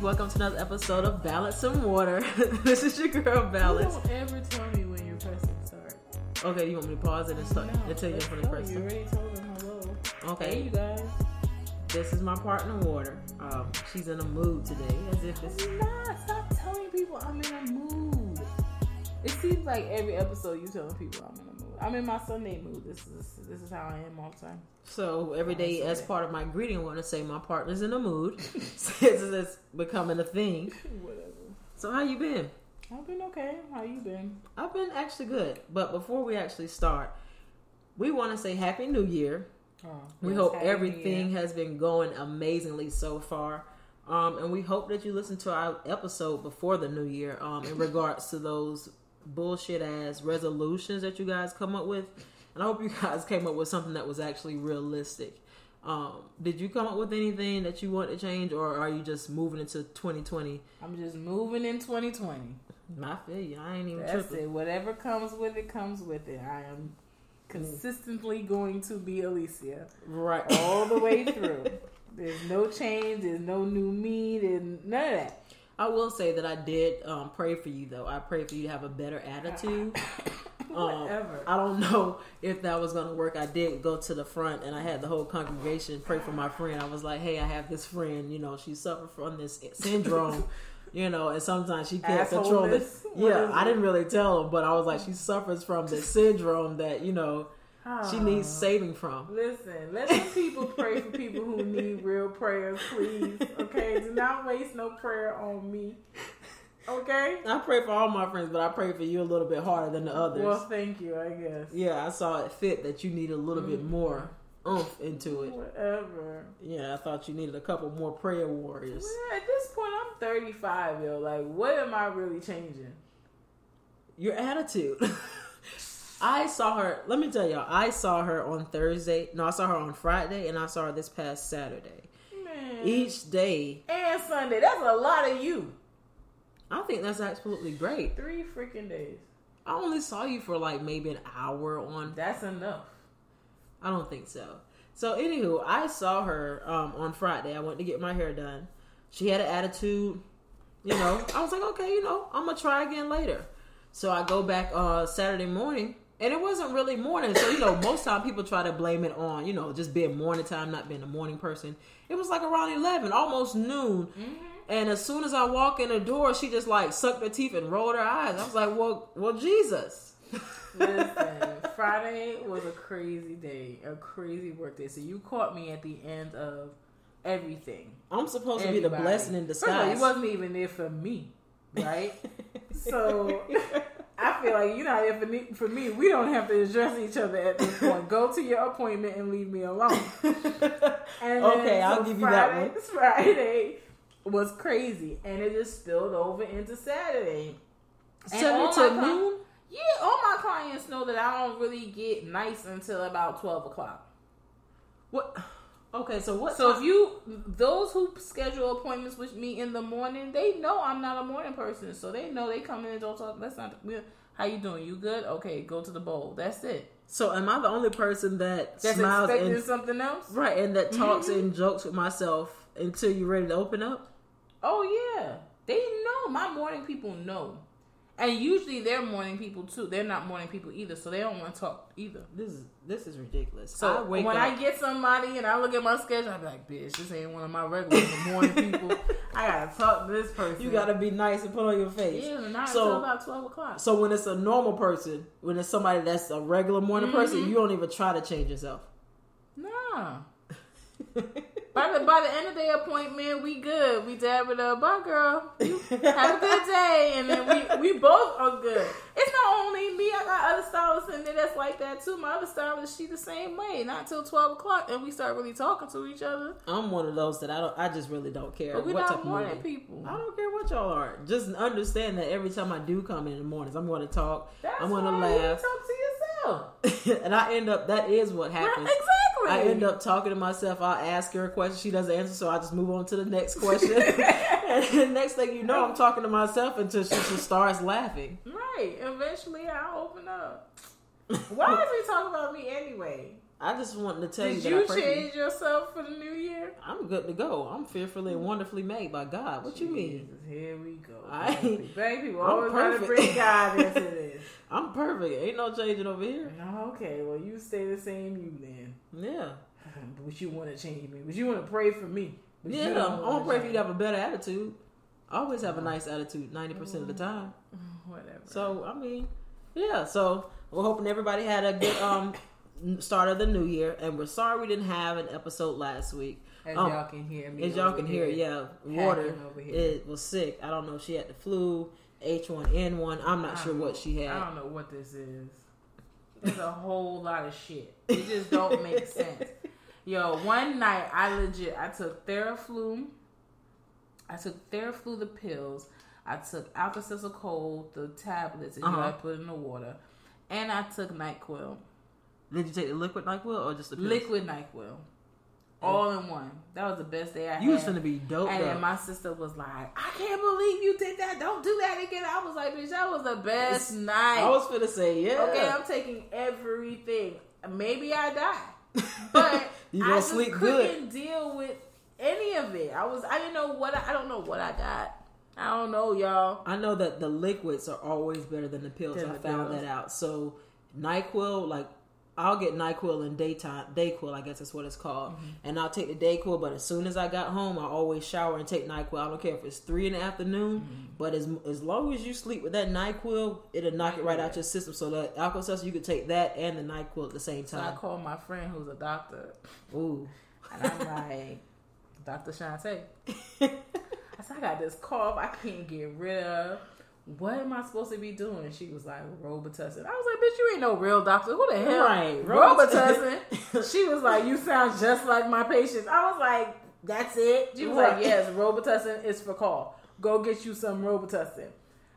welcome to another episode of Balance Some Water. this is your girl Balance. You don't ever tell me when you're pressing start. Okay, you want me to pause it and start No, and tell you the go. first You already told them hello. Okay, Hey, you guys. this is my partner Water. Um, she's in a mood today, as if it's I'm not. Stop telling people I'm in a mood. It seems like every episode you telling people I'm in a mood. I'm in my Sunday mood. This is this is how I am all the time. so every day. As part of my greeting, I want to say my partner's in a mood since it's becoming a thing. Whatever. So how you been? I've been okay. How you been? I've been actually good. But before we actually start, we want to say Happy New Year. Oh, We hope Happy everything has been going amazingly so far. Um, and we hope that you listen to our episode before the new year um, in regards to those bullshit ass resolutions that you guys come up with. And I hope you guys came up with something that was actually realistic. Um, did you come up with anything that you want to change, or are you just moving into 2020? I'm just moving in 2020. I feel you. I ain't even That's tripping. it. Whatever comes with it, comes with it. I am consistently going to be Alicia Right. all the way through. There's no change. There's no new me. There's none of that. I will say that I did um, pray for you, though. I pray for you to have a better attitude. Um. I don't know if that was going to work. I did go to the front and I had the whole congregation pray for my friend. I was like, hey, I have this friend, you know, she suffered from this syndrome, you know, and sometimes she can't control? What Yeah, I didn't really tell him, but I was like, she suffers from this syndrome that, you know, she needs Ah. saving from. Listen, let some people pray for people who need real prayers, please. Okay, do not waste no prayer on me. Okay. I pray for all my friends, but I pray for you a little bit harder than the others. Well, thank you. I guess. yeah, I saw it fit that you need a little bit Mm. more oomph into it. Whatever. Yeah, I thought you needed a couple more prayer warriors. Well, at this point, I'm 35, yo. Like, what am I really changing? Your attitude. I saw her. Let me tell y'all. I saw her on Thursday. No, I saw her on Friday, and I saw her this past Saturday. Man. Each day, and Sunday. That's a lot of you. I think that's absolutely great. Three freaking days. I only saw you for like maybe an hour on. That's enough. I don't think so. So, anywho, I saw her um, on Friday. I went to get my hair done. She had an attitude. You know, I was like, okay, you know, I'm gonna try again later. So I go back uh, Saturday morning, and it wasn't really morning. So you know, most time people try to blame it on you know just being morning time, not being a morning person. It was like around eleven, almost noon. Mm-hmm. And as soon as I walk in the door, she just like sucked her teeth and rolled her eyes. I was like, well, well, Jesus. Listen, Friday was a crazy day, a crazy work day. So you caught me at the end of everything. I'm supposed to be the blessing in First of all, disguise. you wasn't even there for me, right? So I feel like you're not there for me, for me. We don't have to address each other at this point. Go to your appointment and leave me alone. And Okay, I'll give you that Friday, one. Friday was crazy, and it just spilled over into Saturday. Seven to noon. Yeah, all my clients know that I don't really get nice until about twelve o'clock. What? Okay, so what? So time- if you those who schedule appointments with me in the morning, they know I'm not a morning person, so they know they come in and don't talk. That's not we- how you doing. You good? Okay, go to the bowl. That's it. So am I the only person that That's smiles expecting and something else. right and that talks Mhm. and jokes with myself until you're ready to open up? Oh yeah, they know. My morning people know, and usually they're morning people too. They're not morning people either, so they don't want to talk either. This is this is ridiculous. So I wake when up. I get somebody and I look at my schedule, I be like, "Bitch, this ain't one of my regular morning people. I gotta talk to this person. you gotta be nice and put on your face. yeah, not So- until about twelve o'clock. So when it's a normal person, when it's somebody that's a regular morning person, Mhm. you don't even try to change yourself. Nah. By the by the end of the appointment, we good. We dab it up. Bye, girl. You have a good day, and then we we both are good. It's not only me. I got other stylists in there that's like that too. My other stylist, she the same way. Not till twelve o'clock, and we start really talking to each other. I'm one of those that I don't. I just really don't care But we're what not morning people. I don't care what y'all are. Just understand that every time I do come in the mornings, I'm going to talk. That's I'm going to laugh, talk to yourself. and I end up. That is what Right, happens. exactly. I end up talking to myself. I'll ask her a question. She doesn't answer, so I just move on to the next question. and the next thing you know, I'm talking to myself until she just starts laughing. right. Eventually, I'll open up. Why is we talking about me anyway? I just wanted to tell Did you that you I pray for you. change yourself for the new year? I'm good to go. I'm fearfully and wonderfully made by God. What you mean? Here we go. I- Baby, I'm always gotta bring God into this. I'm perfect. Ain't no changing over here. Okay, well you stay the same you then. Yeah. But you want to change me. But you want to pray for me. But Yeah. I'm gonna pray for you to have a better attitude. I always have a nice attitude 90% of the time. Whatever. So, I mean, yeah. So, we're hoping everybody had a good um start of the new year. And we're sorry we didn't have an episode last week. as um, y'all can hear me. As y'all can hear, yeah, water over here. it was sick. I don't know if she had the flu, H1N1. I'm not I sure what she had. I don't know what this is. It's a whole lot of shit. It just don't make sense. Yo, one night I legit I took Theraflu. I took Theraflu the pills. I took Alka-Seltzer Cold the tablets and you Uh-huh. gotta put in the water, and I took Nyquil, Did you take the liquid Nyquil or just the pills? liquid Nyquil, all in one. That was the best day I had. You was finna be dope. And then my sister was like, I can't believe you did that. Don't do that again. I was like, bitch, that was the best night. I was finna say yeah. Okay, I'm taking everything. Maybe I die, but You I gonna just sleep couldn't good. deal with any of it. I was, I didn't know what, I, I don't know what I got. I don't know, y'all. I know that the liquids are always better than the pills. Than I the found pills. that out. So Nyquil, like I'll get Nyquil in daytime, Dayquil, I guess that's what it's called, Mm-hmm. and I'll take the Dayquil. But as soon as I got home, I always shower and take Nyquil. I don't care if it's three in the afternoon, Mm-hmm. but as as long as you sleep with that Nyquil, it'll knock it right out your system. So that Alka-Seltzer, you could take that and the Nyquil at the same So I time. called my friend who's a doctor, Ooh, and I'm like, Dr. Shante. I said, I got this cough I can't get rid of. What am I supposed to be doing? She was like, Robitussin. I was like, bitch, you ain't no real doctor. Who the hell? Right, Robitussin. she was like, you sound just like my patients. I was like, that's it? She was Right. like, yes, Robitussin is for call. Go get you some Robitussin.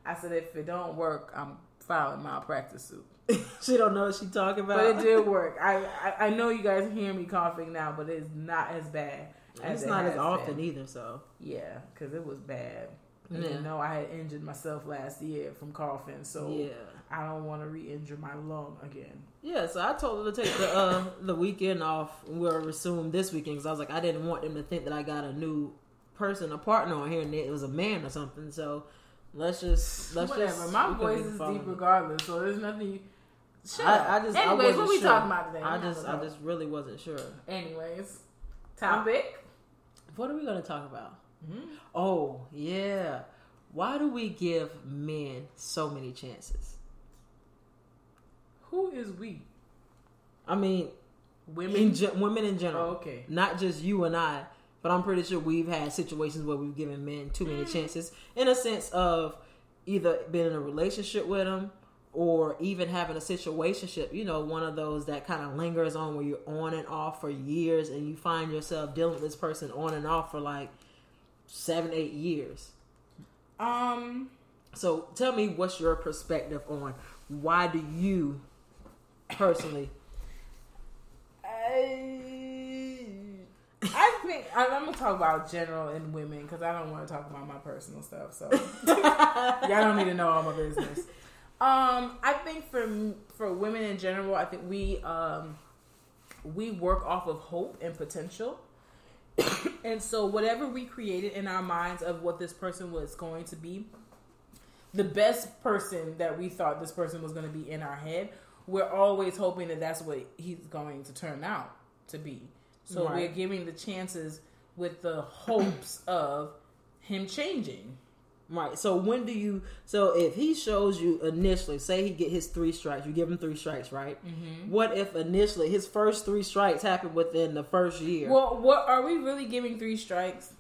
I said, if it don't work, I'm filing my malpractice suit. she don't know what she talking about. But it did work. I, I I know you guys hear me coughing now, but it's not as bad. As It's it not as often been. either. So Yeah, because it was bad. Yeah. You know, I had injured myself last year from coughing, so yeah. I don't want to re-injure my lung again. Yeah, so I told her to take the uh, the weekend off. We'll resume this weekend because I was like, I didn't want them to think that I got a new person, a partner on here, and it was a man or something. So let's just let's Whatever. just my voice is deep regardless, so there's nothing. Shut I. I just, Anyways, wasn't what we sure. talking about today? I just, I just really wasn't sure. Anyways, topic. What are we going to talk about? Mhm. Oh yeah, why do we give men so many chances? Who is we? I mean, Women. in ge- women in oh, general. okay. not just you and I, but I'm pretty sure we've had situations where we've given men too many chances in a sense of either being in a relationship with them or even having a situationship, you know, one of those that kind of lingers on where you're on and off for years and you find yourself dealing with this person on and off for like seven, eight years. Um. So tell me what's your perspective on why do you personally I, I think I, I'm gonna talk about general and women because I don't want to talk about my personal stuff. So y'all don't need to know all my business. Um, I think for for women in general, I think we um we work off of hope and potential. And so whatever we created in our minds of what this person was going to be, the best person that we thought this person was going to be in our head, we're always hoping that that's what he's going to turn out to be. So Right. we're giving the chances with the hopes of him changing. Right. So when do you? So if he shows you initially, say he get his three strikes, you give him three strikes, right? Mm-hmm. What if initially his first three strikes happen within the first year? Well, what are we really giving three strikes?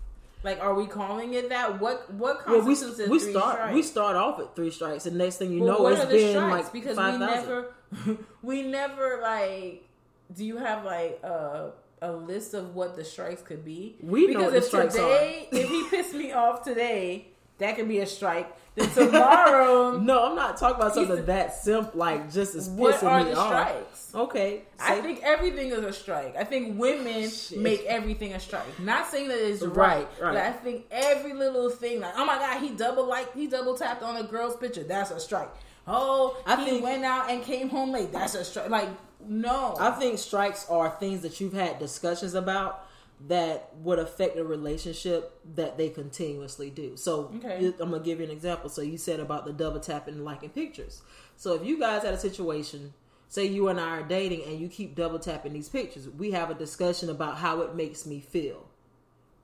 Like, are we calling it that? What what Well, we, constitutes we three start strikes? we start off at three strikes, and next thing you Well, know, it's been strikes? like because five we thousand. never we never like. Do you have like a a list of what the strikes could be? We know because the if today, if he pissed me off today, that could be a strike. Then tomorrow, No, I'm not talking about something that simple, like just as what pissing are me the off. strikes? Okay, I think everything is a strike. I think women Shit. make everything a strike. Not saying that it's right, Right, but. I think every little thing, like oh my god, he double like he double tapped on a girl's picture. That's a strike. Oh, I he think- went out and came home late. That's a strike. Like no. I think strikes are things that you've had discussions about that would affect a relationship that they continuously do. So Okay. I'm gonna give you an example. So you said about the double tapping and liking pictures. So if you guys had a situation, say you and I are dating and you keep double tapping these pictures, we have a discussion about how it makes me feel.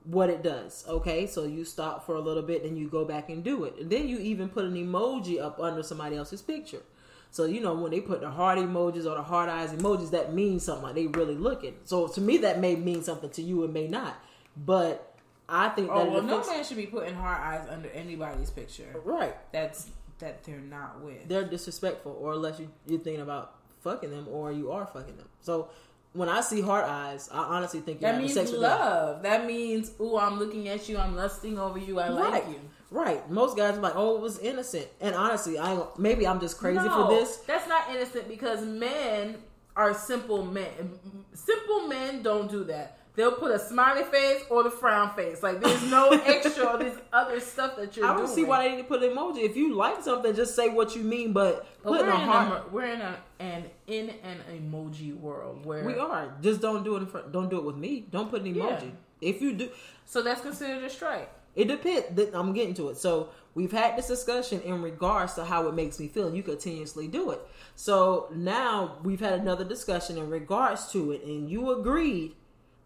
What it does, okay? So you stop for a little bit, then you go back and do it, and then you even put an emoji up under somebody else's picture. So you know when they put the heart emojis or the heart eyes emojis, that means something. Like they really looking. So to me, that may mean something to you, it may not. But I think that oh well, no man should be putting hard eyes under anybody's picture. right, That's that they're not with. they're disrespectful, or unless you, you're thinking about fucking them, or you are fucking them. So when I see heart eyes, I honestly think you're that means sex with them. love. That means, ooh, I'm looking at you. I'm lusting over you. I like you. Right. Most guys are like, oh, it was innocent. And honestly, I maybe I'm just crazy No, for this. That's not innocent because men are simple men. Simple men don't do that. They'll put a smiley face or the frown face. Like there's no extra this other stuff that you're I don't doing. see why they need to put an emoji. If you like something, just say what you mean. But, But putting we're a in, heart, a, we're in a, an in an emoji world where we are. Just don't do it. In front, don't do it with me. Don't put an emoji. Yeah. If you do, So that's considered a strike. It depends. I'm getting to it. So we've had this discussion in regards to how it makes me feel, and you continuously do it. So now we've had another discussion in regards to it, and you agreed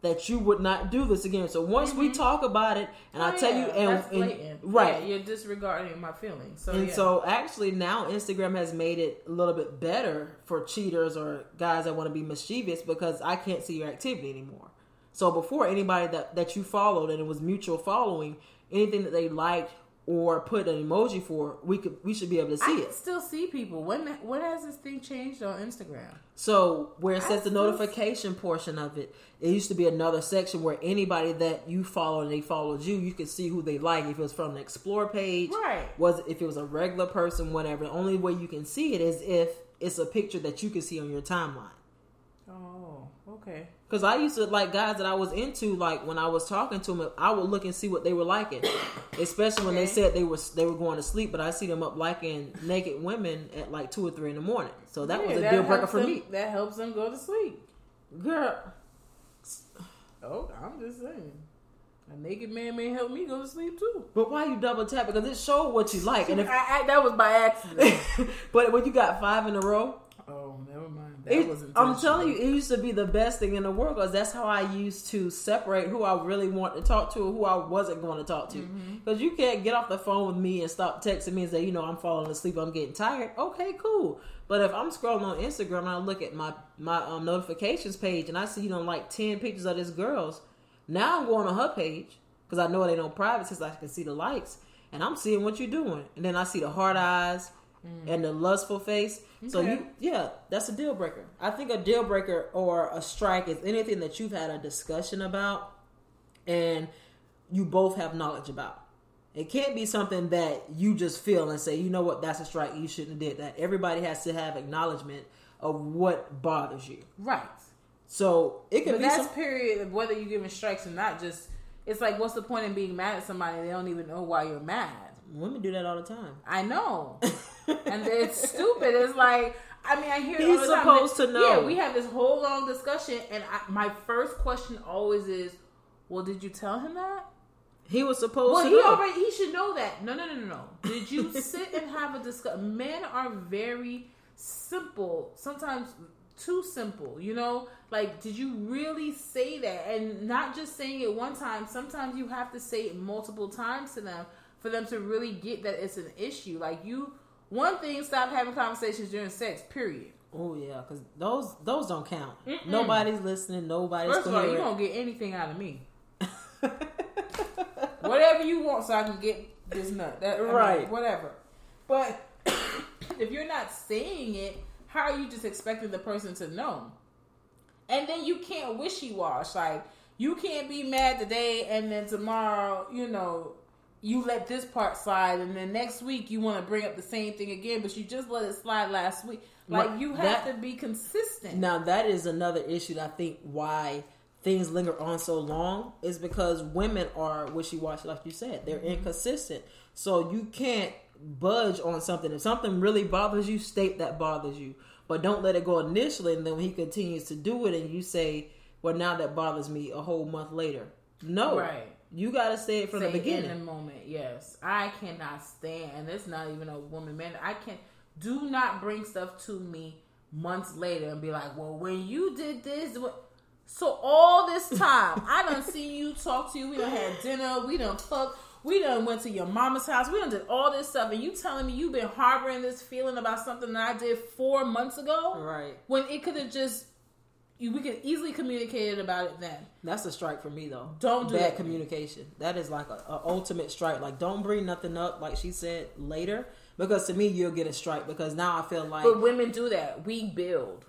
that you would not do this again. So once we mm-hmm. talk about it, and I Oh, tell you, and, that's and- right, Yeah, you're disregarding my feelings. So And yeah. so actually now Instagram has made it a little bit better for cheaters or guys that want to be mischievous because I can't see your activity anymore. So before anybody that, that you followed and it was mutual following, anything that they liked or put an emoji for, we could we should be able to see can it. still see people. When when has this thing changed on Instagram? So where it I says the still- notification portion of it, it used to be another section where anybody that you follow and they followed you, you could see who they like. If it was from the explore page, Right. Was if it was a regular person, whatever. The only way you can see it is if it's a picture that you can see on your timeline. Oh, okay. Because I used to like guys that I was into, like when I was talking to them, I would look and see what they were liking, especially when they said they were they were going to sleep. But I see them up liking naked women at like two or three in the morning. So that Yeah, was a deal breaker for them- me, That helps them go to sleep. girl. Oh, I'm just saying. A naked man may help me go to sleep too. But why you double tap? Because it showed what you like, and if I, I, that was by accident. but when you got five in a row, oh, never mind. It, I'm telling you, it used to be the best thing in the world because that's how I used to separate who I really want to talk to and who I wasn't going to talk to. Mm-hmm. Because you can't get off the phone with me and stop texting me and say, you know, I'm falling asleep, I'm getting tired. Okay, cool. But if I'm scrolling on Instagram and I look at my my um, notifications page and I see you know like ten pictures of this girl's, now I'm going on her page because I know it ain't no private since I can see the likes and I'm seeing what you're doing, and then I see the hard eyes Mm. and the lustful face. So you, yeah, that's a deal breaker. I think a deal breaker or a strike is anything that you've had a discussion about and you both have knowledge about. It can't be something that you just feel and say, you know what, that's a strike. You shouldn't have did that. Everybody has to have acknowledgement of what bothers you. Right. So it could But be that's some. period of whether you're giving strikes or not. Just it's like, what's the point in being mad at somebody? They don't even know why you're mad. Women do that all the time. I know, and it's stupid. It's like I mean, I hear He's all the time. supposed to know. Yeah, we have this whole long discussion, and I, my first question always is, "Well, did you tell him that?" He was supposed Well, to he know. already he should know that. No, no, no, no, no. Did you sit and have a discussion? Men are very simple. Sometimes too simple. You know, like did you really say that? And not just saying it one time. Sometimes you have to say it multiple times to them for them to really get that it's an issue. Like you, one thing, stop having conversations during sex. Period. oh yeah, because those those don't count. Mm-mm. Nobody's listening. Nobody's First of all, you don't get anything out of me. whatever you want so I can get this nut. That, I mean, Right. whatever. But if you're not saying it, how are you just expecting the person to know? And then you can't wishy wash. Like you can't be mad today and then tomorrow, you know, you let this part slide and then next week you want to bring up the same thing again, but you just let it slide last week. Like Right. you have That- to be consistent. Now that is another issue that I think why things linger on so long is because women are wishy washy, like you said. They're mm-hmm. inconsistent. So you can't budge on something. If something really bothers you, state that bothers you. But but don't let it go initially. And then when he continues to do it, and you say, "Well, now that bothers me," a whole month later. No, Right. You got to say it from Say the beginning. in the moment. Yes, I cannot stand, and it's not even a woman, man. I can't. Do not bring stuff to me months later and be like, "Well, when you did this." What? So all this time, I don't see you talk to you. We done had dinner. We done fuck. We done went to your mama's house. We done did all this stuff, and you telling me you've been harboring this feeling about something that I did four months ago, Right. when it could have just we could easily communicate about it then. That's a strike for me though. Don't do bad that. communication. That is like a, a ultimate strike. Like don't bring nothing up like she said later because to me you'll get a strike because now I feel like But women do that. We build.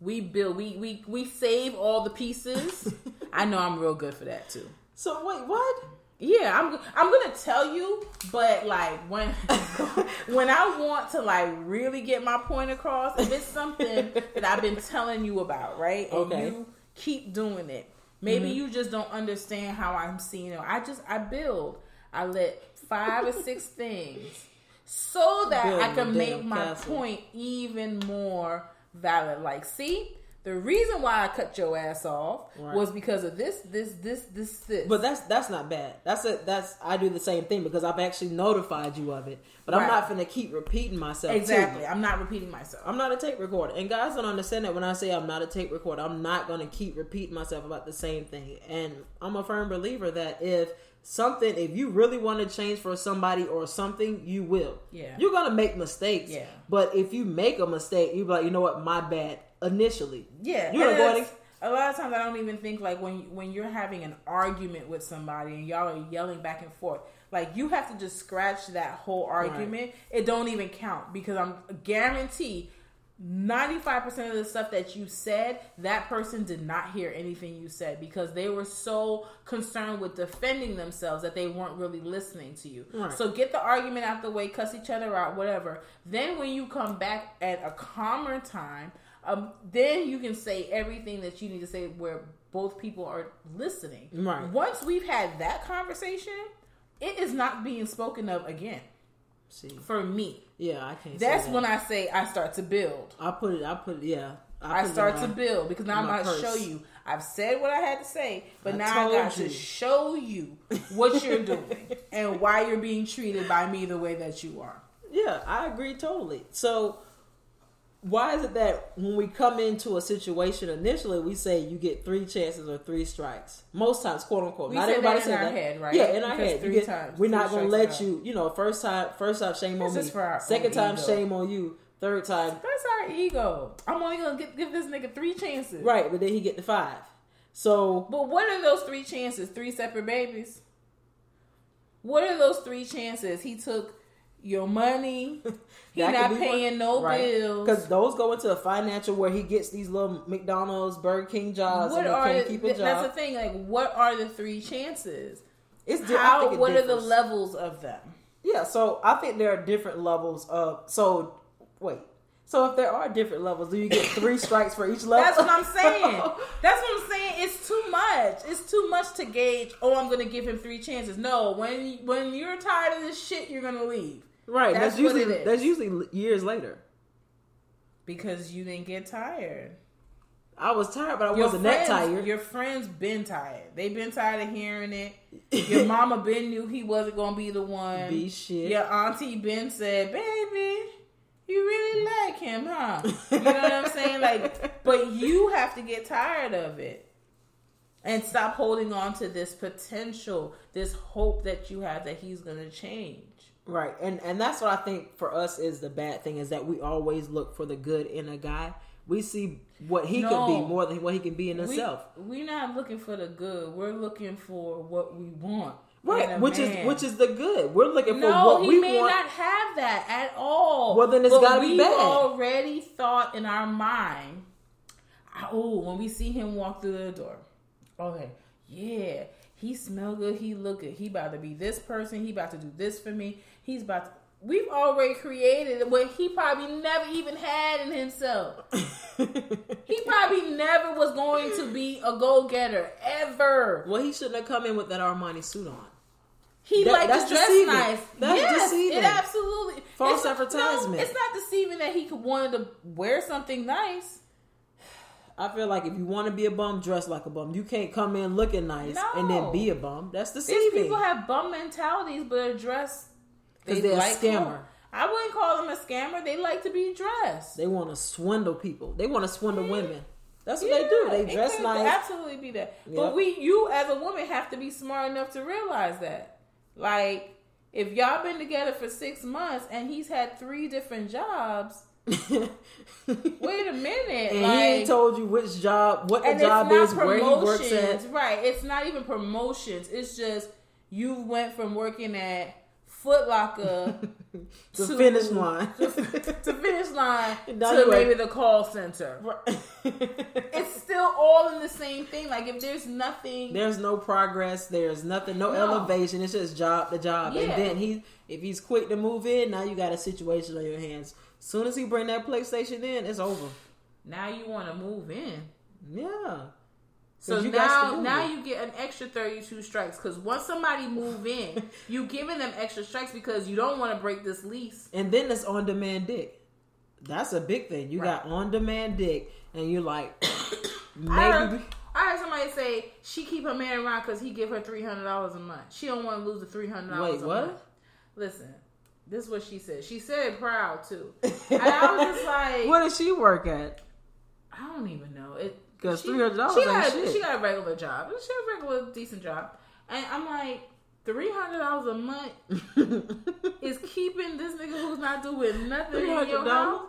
We build. We we we save all the pieces. I know I'm real good for that too. so wait what? Yeah, I'm I'm gonna tell you, but like when when I want to like really get my point across, if it's something that I've been telling you about, right? And Okay. you keep doing it. Maybe mm-hmm. you just don't understand how I'm seeing it. I just I build. I let five or six things so that I can make my castle. point even more valid. Like, see, the reason why I cut your ass off Right. was because of this, this, this, this, this. But that's that's not bad. That's a that's I do the same thing because I've actually notified you of it. But I'm not gonna keep repeating myself. exactly. you. I'm not repeating myself. I'm not a tape recorder. And guys don't understand that when I say I'm not a tape recorder, I'm not going to keep repeating myself about the same thing. And I'm a firm believer that if something, if you really want to change for somebody or something, you will. Yeah. You're going to make mistakes. Yeah. But if you make a mistake, you be like, you know what, my bad initially. Yeah, You're and going to go it's- ahead a lot of times I don't even think like when when you're having an argument with somebody and y'all are yelling back and forth. Like you have to just scratch that whole argument. It don't even count because I'm guarantee 95% of the stuff that you said, that person did not hear anything you said because they were so concerned with defending themselves that they weren't really listening to you. Right. So get the argument out the way, cuss each other out, whatever. Then when you come back at a calmer time, um, then you can say everything that you need to say where both people are listening. Right. Once we've had that conversation, it is not being spoken of again See, for me. yeah, I can't. say That's that. when I say I start to build. I put it. I put it. Yeah, I it start to build because now I'm going to show you. I've said what I had to say, but I now I got you. to show you what you're doing and why you're being treated by me the way that you are. Yeah, I agree totally. So why is it that when we come into a situation initially we say you get three chances or three strikes? Most times, quote unquote. We Not everybody that in says our that. head, right? Yeah, in our Because head. Three get- times, we're three not gonna let you. You know, first time, first time, shame on This me. for our Second time, ego. shame on you. Third time, That's our ego. I'm only gonna give, give this nigga three chances. right? But then he get the five. So But what are those three chances? Three separate babies? What are those three chances? He took your money. He that not paying one. no Right. bills. because those go into a financial where he gets these little McDonald's, Burger King jobs, What are can't the, keep a th- that's the thing? Like, what are the three chances? It's How? it What are the levels of them? Yeah, so I think there are different levels of. So wait, so if there are different levels, do you get three strikes for each level? That's what I'm saying. That's what I'm saying. It's too much. It's too much to gauge. Oh, I'm gonna give him three chances. No, when when you're tired of this shit, you're gonna leave right. That's That's, usually that's usually years later. because you didn't get tired. I was tired, but I Your wasn't friends, that tired. Your friends been tired. They been tired of hearing it. Your mama been knew he wasn't gonna be the one. Be shit. Your auntie Ben said, "Baby, you really like him, huh?" You know what I'm saying? Like, but you have to get tired of it and stop holding on to this potential, this hope that you have that he's gonna change. Right, and and that's what I think for us is the bad thing is that we always look for the good in a guy. We see what he could be more than what he can be in himself. we're not looking for the good. We're looking for what we want. Right, which man. is which is the good. We're looking for what we want. No, he we may not have that at all. Well, then it's But gotta be bad. already thought in our mind. Oh, when we see him walk through the door, okay, yeah, he smell good. He look good. He about to be this person. He about to do this for me. He's about. to... We've already created what he probably never even had in himself. He probably never was going to be a go getter ever. well, he shouldn't have come in with that Armani suit on. he That- liked that's to dress deceiving. nice. That's yes, deceiving. It absolutely False it's, advertisement. No, it's not deceiving that he could wanted to wear something nice. I feel like if you want to be a bum, dress like a bum. You can't come in looking nice and then be a bum. That's These deceiving. people have bum mentalities, but are dressed 'Cause they they're a scammer. clothes. I wouldn't call them a scammer. They like to be dressed. They want to swindle people. They want to swindle women. That's what Yeah, they do. They dress nice. Absolutely be that. But we, you as a woman, have to be smart enough to realize that. Like, if y'all been together for six months and he's had three different jobs, wait a minute. and like, he ain't told you which job, what the job is, where he works at. right? It's not even promotions. It's just you went from working at Foot Locker The to- finish line. to finish line to maybe the call center. It's still all in the same thing. Like if there's nothing, There's no progress. There's nothing, no, No. elevation. It's just job to job. And then he, if he's quick to move in, now you got a situation on your hands. Soon as he bring that PlayStation in, it's over. now you want to move in. Yeah. So you now, now you get an extra thirty-two strikes because once somebody move in, you giving them extra strikes because you don't want to break this lease. And then it's on demand dick. That's a big thing. You Right. got on demand dick, and you're like, I heard, maybe. I heard somebody say she keep her man around because he give her three hundred dollars a month. She don't want to lose the three hundred dollars. Wait, a what? Month. Listen, this is what she said. She said it proud too. And I was just like, What does she work at? I don't even know it. 'Cause $300 She ain't got shit. she got a regular job. She got a regular decent job, and I'm like. Three hundred dollars a month is keeping this nigga who's not doing nothing in your house.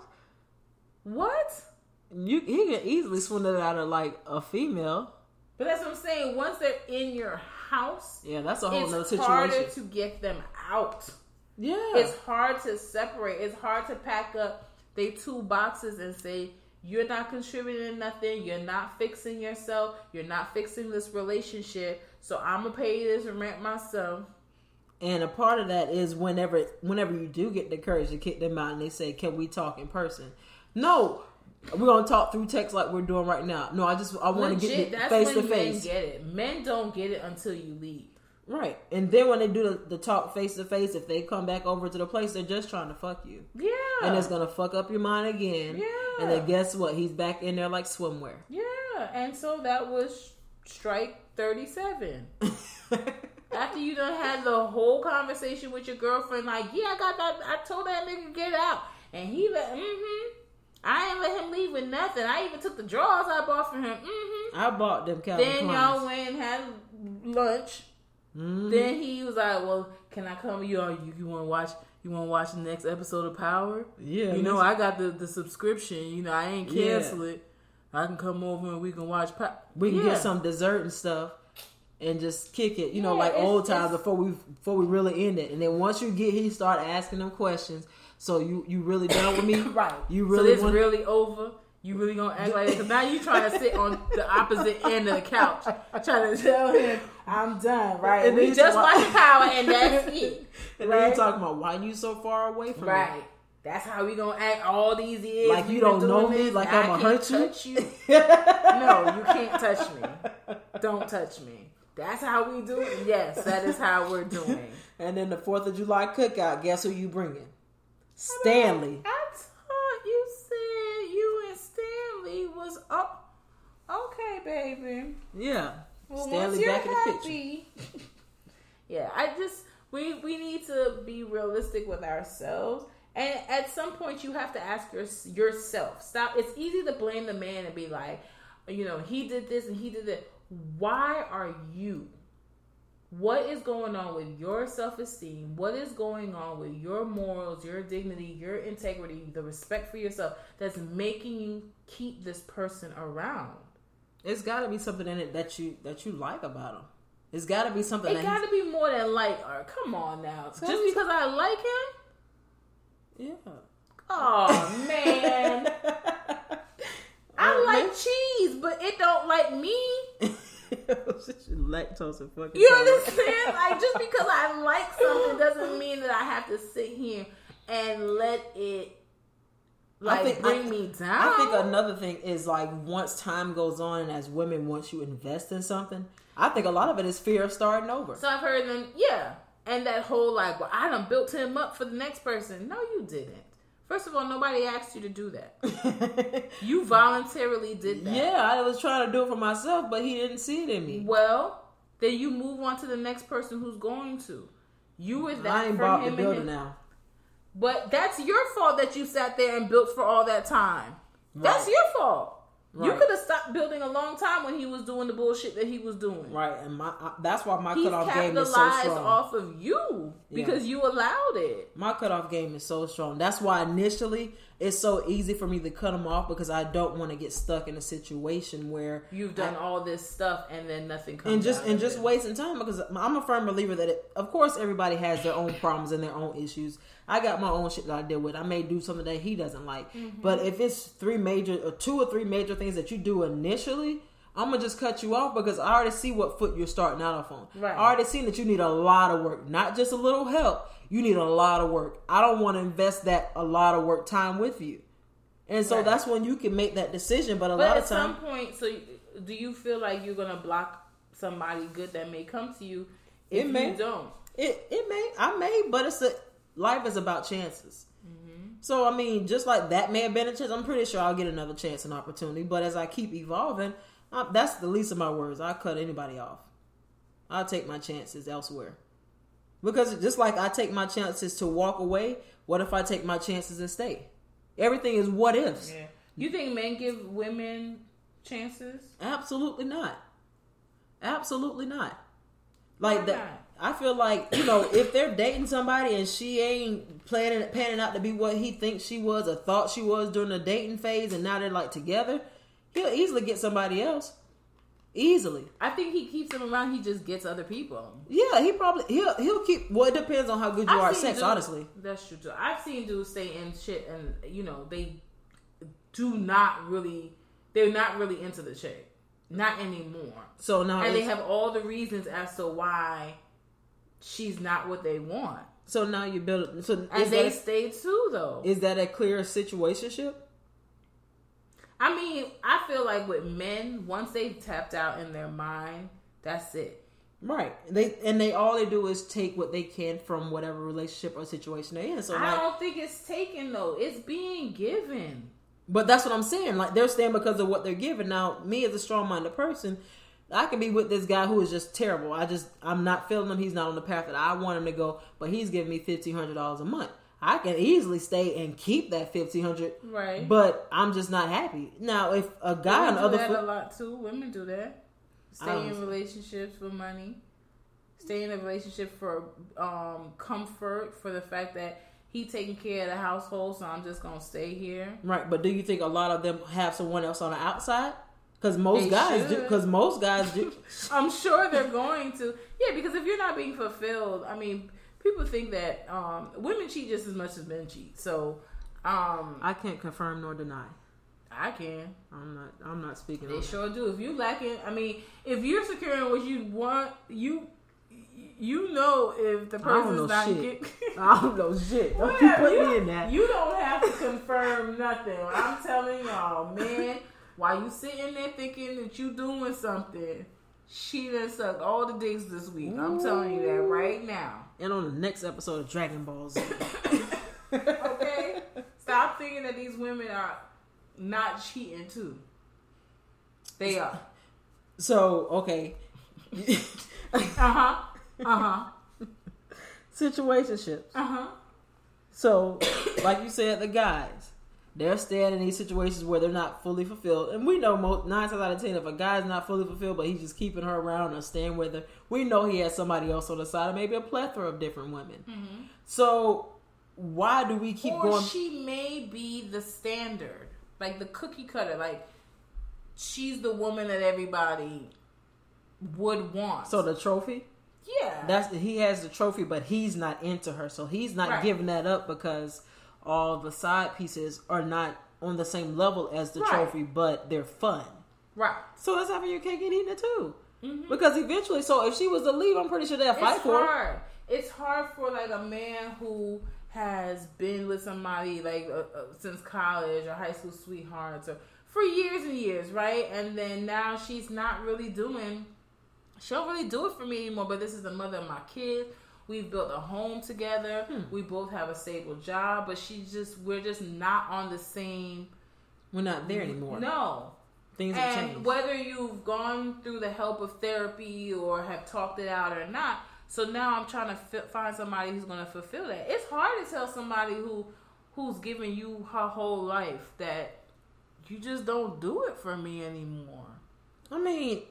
What? You he can easily swindle it out of like a female. But that's what I'm saying. Once they're in your house, Yeah, that's a whole it's harder to get them out. Yeah, It's hard to separate. It's hard to pack up they two boxes and say you're not contributing nothing. You're not fixing yourself. You're not fixing this relationship. So I'm gonna pay this rent myself. and a part of that is whenever whenever you do get the courage to kick them out, and they say, "Can we talk in person?" No, we're gonna talk through text like we're doing right now. No, I just I want to get that's face to men face. get it. Men don't get it until you leave. Right, and then when they do the, the talk face to face, if they come back over to the place, they're just trying to fuck you. Yeah. and it's gonna fuck up your mind again. Yeah. And then guess what? He's back in there like swimwear. yeah. And so that was strike thirty seven. After you done had the whole conversation with your girlfriend, like, yeah, I got that. I told that nigga get out, and he let. Mm-hmm. I ain't let him leave with nothing. I even took the drawers I bought for him. Mm-hmm. I bought them Calvin Then Kleins. y'all went and had lunch. Mhm. Then he was like, "Well, can I come? You you, you want to watch? You want to watch the next episode of Power? yeah, you know, I got the the subscription. You know, I ain't Yeah. cancel it. I can come over and we can watch. Power. we can Yeah. get some dessert and stuff, and just kick it. You know, Yeah, like old times before we before we really end it. And then once you get he start asking them questions. So you you really done with me? Right. You so really it's want- really over. You really gonna act like? Because now you trying to sit on the opposite end of the couch, trying to tell him I'm done. Right. And we you just talk- watching Power, and that's it. And then you Right. talking about why you so far away from me? Right. That's how we gonna act all these years. Like we you don't know me, this, like I'ma hurt you? touch you. no, you can't touch me. Don't touch me. That's how we do it. Yes, that is how we're doing. And then the Fourth of July cookout. Guess who you bringing? Stanley. I thought you said you and Stanley was up. Okay, baby. Yeah, Well, Stanley once you're back in the picture. happy, yeah. I just we we need to be realistic with ourselves, and at some point you have to ask your, yourself. Stop. It's easy to blame the man and be like, you know, he did this and he did that. Why are you? What is going on with your self esteem? What is going on with your morals, your dignity, your integrity, the respect for yourself that's making you keep this person around? It's got to be something in it that you that you like about him. It's got to be something. It got to be more than like, or come on now. Just be because I like him? Yeah. Oh man, I like cheese, but it don't like me. lactose and fucking. You understand? Like just because I like something doesn't mean that I have to sit here and let it like think- bring I- me down. I think another thing is like once time goes on and as women, once you invest in something, I think a lot of it is fear of starting over. so I've heard them, yeah. And that whole like, well, I done built him up for the next person. No, you didn't. First of all, nobody asked you to do that. you voluntarily did that. Yeah, I was trying to do it for myself, but he didn't see it in me. Well, then you move on to the next person who's going to. You were that I ain't for bought the him building him. now. But that's your fault that you sat there and built for all that time. That's your fault. You could have stopped building a long time when he was doing the bullshit that he was doing. Right, and my that's why my He's cutoff game is so strong. off of you because you allowed it. My cutoff game is so strong. That's why initially it's so easy for me to cut them off because I don't want to get stuck in a situation where You've done I- all this stuff and then nothing comes and just and just it. wasting time because I'm a firm believer that it, of course everybody has their own problems and their own issues. I got my own shit that I deal with. I may do something that he doesn't like, Mm-hmm. but if it's three major or two or three major things that you do initially. I'm gonna just cut you off because I already see what foot you're starting out off on. Right. I already seen that you need a lot of work, not just a little help. You need a lot of work. I don't want to invest that a lot of work time with you, and so Right. that's when you can make that decision. But a But lot of time, some point, so do you feel like you're gonna block somebody good that may come to you if It may. you don't? It it may I may, but it's a life is about chances. Mm-hmm. So I mean, just like that may have been a chance. I'm pretty sure I'll get another chance and opportunity. But as I keep evolving, I, that's the least of my worries. I cut anybody off. I'll take my chances elsewhere. Because just like I take my chances to walk away, what if I take my chances and stay? Everything is what ifs. Yeah. You think men give women chances? Absolutely not. Absolutely not. Like that. I feel like you know if they're dating somebody and she ain't planning panning out to be what he thinks she was or thought she was during the dating phase, and now they're like together, he'll easily get somebody else. Easily, I think he keeps them around. He just gets other people. yeah. He probably he'll he'll keep. Well, it depends on how good you I've are at sex. dudes- honestly, that's true too. I've seen dudes stay in shit, and you know they do not really. They're not really into the chick, not anymore. so now and they have all the reasons as to why she's not what they want. so now you build. So And they that, stay too, though. is that a clear situationship? I mean, I feel like with men, once they've tapped out in their mind, that's it. Right. They and they all they do is take what they can from whatever relationship or situation they're in. So I like, don't think it's taken though; it's being given. but that's what I'm saying. Like they're staying because of what they're given. Now, me as a strong minded person, I can be with this guy who is just terrible. I just I'm not feeling him. He's not on the path that I want him to go. But he's giving me fifteen hundred dollars a month. I can easily stay and keep that fifteen hundred. Right. But I'm just not happy. Now, if a guy on the do other that foot, a lot too. Women do that. Stay don't- in relationships for money. Stay in a relationship for um, comfort, for the fact that he taking care of the household, so I'm just gonna stay here. Right, but do you think a lot of them have someone else on the outside? Because most guys do. Because most guys do. I'm sure they're going to. Yeah, because if you're not being fulfilled, I mean, people think that um, women cheat just as much as men cheat. So, um, I can't confirm nor deny. I can. I'm not. I'm not speaking. They on that. sure do. If you lacking, I mean, if you're securing what you want, you you know if the I don't know person's not shit. get. I don't know shit. Don't Well, you put you, me in that. you don't have to confirm nothing. I'm telling y'all, man. While you sitting there thinking that you doing something, she done sucked all the dicks this week. I'm telling you that right now. and on the next episode of Dragon Ball Z, Okay, stop thinking that these women are not cheating too. They are. so okay, Uh huh. Uh huh. situationships. Uh huh. So, like you said, the guys they're staying in these situations where they're not fully fulfilled, and we know most nine times out of ten, if a guy's not fully fulfilled, but he's just keeping her around or staying with her, we know he has somebody else on the side, or maybe a plethora of different women. Mm-hmm. So, why do we keep or going? she may be the standard, like the cookie cutter. Like she's the woman that everybody would want. so the trophy. yeah, That's he has the trophy, but he's not into her, so he's not Right. giving that up because all the side pieces are not on the same level as the Right. trophy, but they're fun. right. So that's having your cake and eating it too. Mhm. Because eventually, so if she was to leave, I'm pretty sure they'll fight It's for hard. It's hard for like a man who has been with somebody like uh, uh, since college or high school sweethearts or for years and years, right? And then now she's not really doing. She don't really do it for me anymore. But this is the mother of my kids, We've built a home together. Hmm. We both have a stable job, but she's just we're just not on the same. We're not there anymore. No, Things have and changed. whether you've gone through the help of therapy or have talked it out or not, so now I'm trying to fi- find somebody who's going to fulfill that. It's hard to tell somebody who who's giving you her whole life that you just don't do it for me anymore. I mean,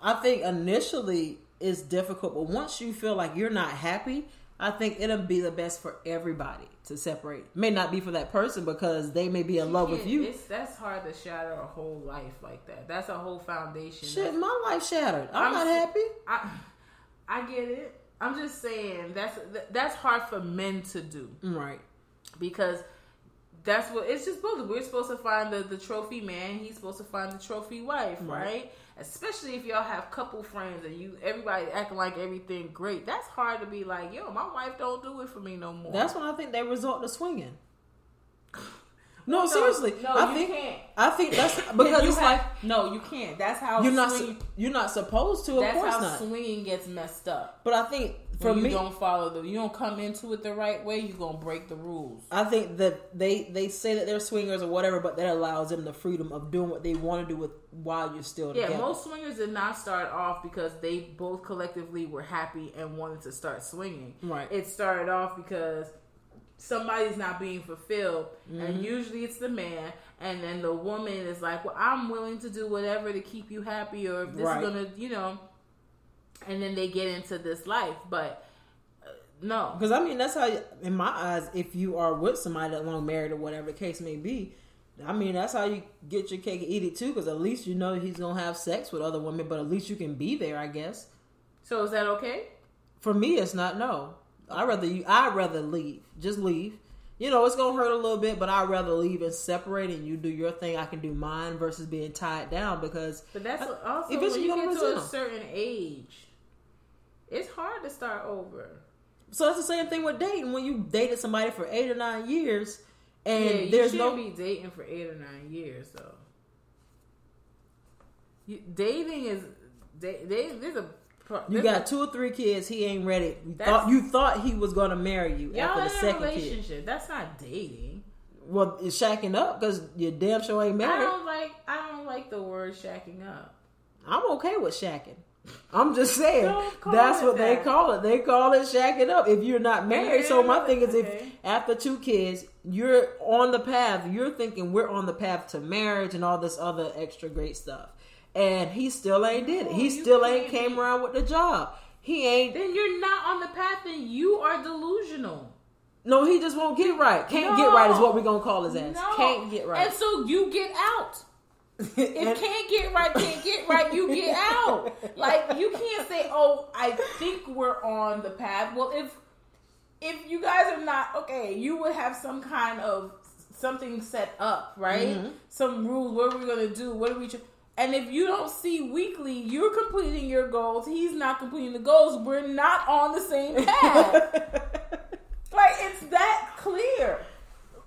I think initially it's difficult, but once you feel like you're not happy, I think it'll be the best for everybody to separate. May not be for that person because they may be in love with you. It's, that's hard to shatter a whole life like that. That's a whole foundation. Shit, my life shattered. I'm, I'm not happy. I I get it. I'm just saying that's that's hard for men to do. Right. because that's what it's just both. We're supposed to find the, the trophy man. He's supposed to find the trophy wife, Right. right? Especially if y'all have couple friends and you everybody acting like everything great. That's hard to be like, yo, my wife don't do it for me no more. That's when I think they resort to swinging. No, seriously. no, I you think can't. I think that's because You it's have- like no, you can't. That's how you're not su- you're not supposed to. Of that's course how not. swinging gets messed up. But I think When you me, don't follow the, you don't come into it the right way. You're gonna break the rules. I think that they they say that they're swingers or whatever, but that allows them the freedom of doing what they want to do with while you're still Yeah, together. most swingers did not start off because they both collectively were happy and wanted to start swinging. Right. It started off because somebody's not being fulfilled, Mm-hmm. and usually it's the man, and then the woman is like, "Well, I'm willing to do whatever to keep you happy, or if this Right. is gonna, you know," and then they get into this life, but. uh, No, Because I mean, that's how, in my eyes, if you are with somebody that long married or whatever the case may be, I mean, that's how you get your cake and eat it too. Because at least you know he's gonna have sex with other women, but at least you can be there, I guess. so is that okay? For me, it's not no. I rather you. I rather leave. Just leave. You know, it's gonna hurt a little bit, but I'd rather leave and separate, and you do your thing. I can do mine versus being tied down because But that's I- also when you get gonna a certain age, it's hard to start over. So it's the same thing with dating. When you dated somebody for eight or nine years, and yeah, there's no be dating for eight or nine years though. You, dating is da- they, there's a pro- You got a- two or three kids. He ain't ready. You thought you thought he was gonna marry you y'all after the second kid. relationship. That's not dating. Well, it's shacking up because you damn sure ain't married. I don't like I don't like the word shacking up. I'm okay with shacking. I'm just saying that's what they call it. They call it shacking up if you're not married. so my thing is, if after two kids you're on the path, you're thinking we're on the path to marriage and all this other extra great stuff, and he still ain't did it. He still ain't came be- around with the job. He ain't. Then you're not on the path, and you are delusional. No, he just won't get right. Can't get right is what we're gonna call his ass. No. Can't get right. And so you get out. If And- can't get right, can't get right, you get out. Like you can't say, "Oh, I think we're on the path." Well, if if you guys are not okay, you would have some kind of something set up, right? Mm-hmm. Some rules. What are we gonna do? What are we? Tr- and if you don't see weekly, you're completing your goals. He's not completing the goals. We're not on the same path. like it's that clear.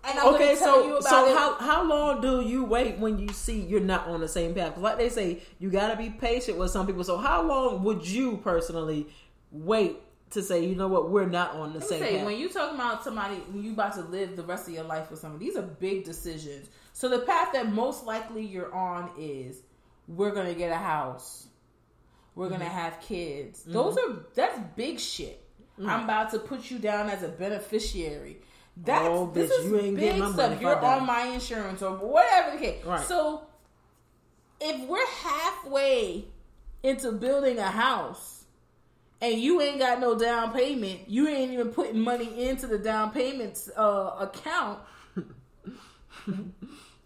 And I'm okay, gonna tell you so about so it. how how long do you wait when you see you're not on the same path? 'Cause like they say, you got to be patient with some people. So how long would you personally wait to say, you know what, we're not on the Let same say, path? when you talking about somebody, when you about to live the rest of your life with somebody, these are big decisions. So the path that most likely you're on is we're gonna get a house, we're gonna Mm-hmm. have kids. Those are that's big shit. Mm. I'm about to put you down as a beneficiary. That's Oh, this is you ain't big stuff. You're on my insurance or whatever the case. Right. So if we're halfway into building a house and you ain't got no down payment, you ain't even putting money into the down payments uh, account.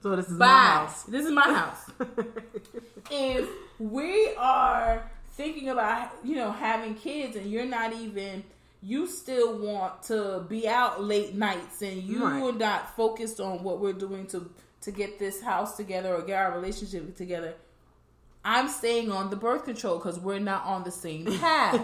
so this is my house. This is my house. if we are thinking about you know having kids and you're not even you still want to be out late nights and you Right. are not focused on what we're doing to to get this house together or get our relationship together i'm staying on the birth control because we're not on the same path.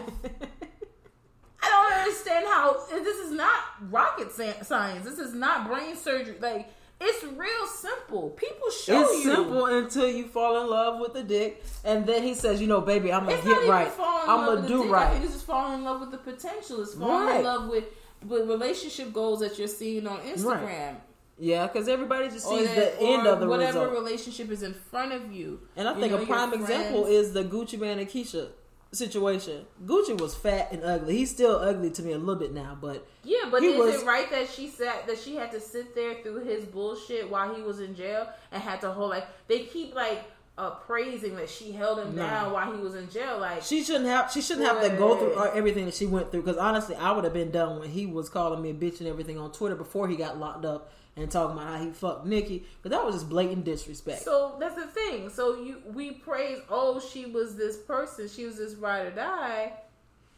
I don't understand how this is not rocket science. This is not brain surgery. Like it's real simple. People show It's you. simple until you fall in love with the dick, and then he says, "You know, baby, I'm gonna It's get right. I'm gonna do dick. I right." think it's just falling in love with the potential. It's falling Right. in love with with relationship goals that you're seeing on Instagram. Yeah, because everybody just sees that- the end of the whatever result. relationship is in front of you. And I You think know, a prime example is the Gucci Mane and Keyshia situation. Gucci was fat and ugly. He's still ugly to me a little bit now, but Yeah, but is was- it right that she sat that she had to sit there through his bullshit while he was in jail and had to hold like they keep like uh, praising that she held him down while he was in jail. Like she shouldn't have. She shouldn't have to go through everything that she went through. Because honestly, I would have been done when he was calling me a bitch and everything on Twitter before he got locked up and talking about how he fucked Nicki. But that was just blatant disrespect. So that's the thing. So you we praise, oh, she was this person, she was this ride or die,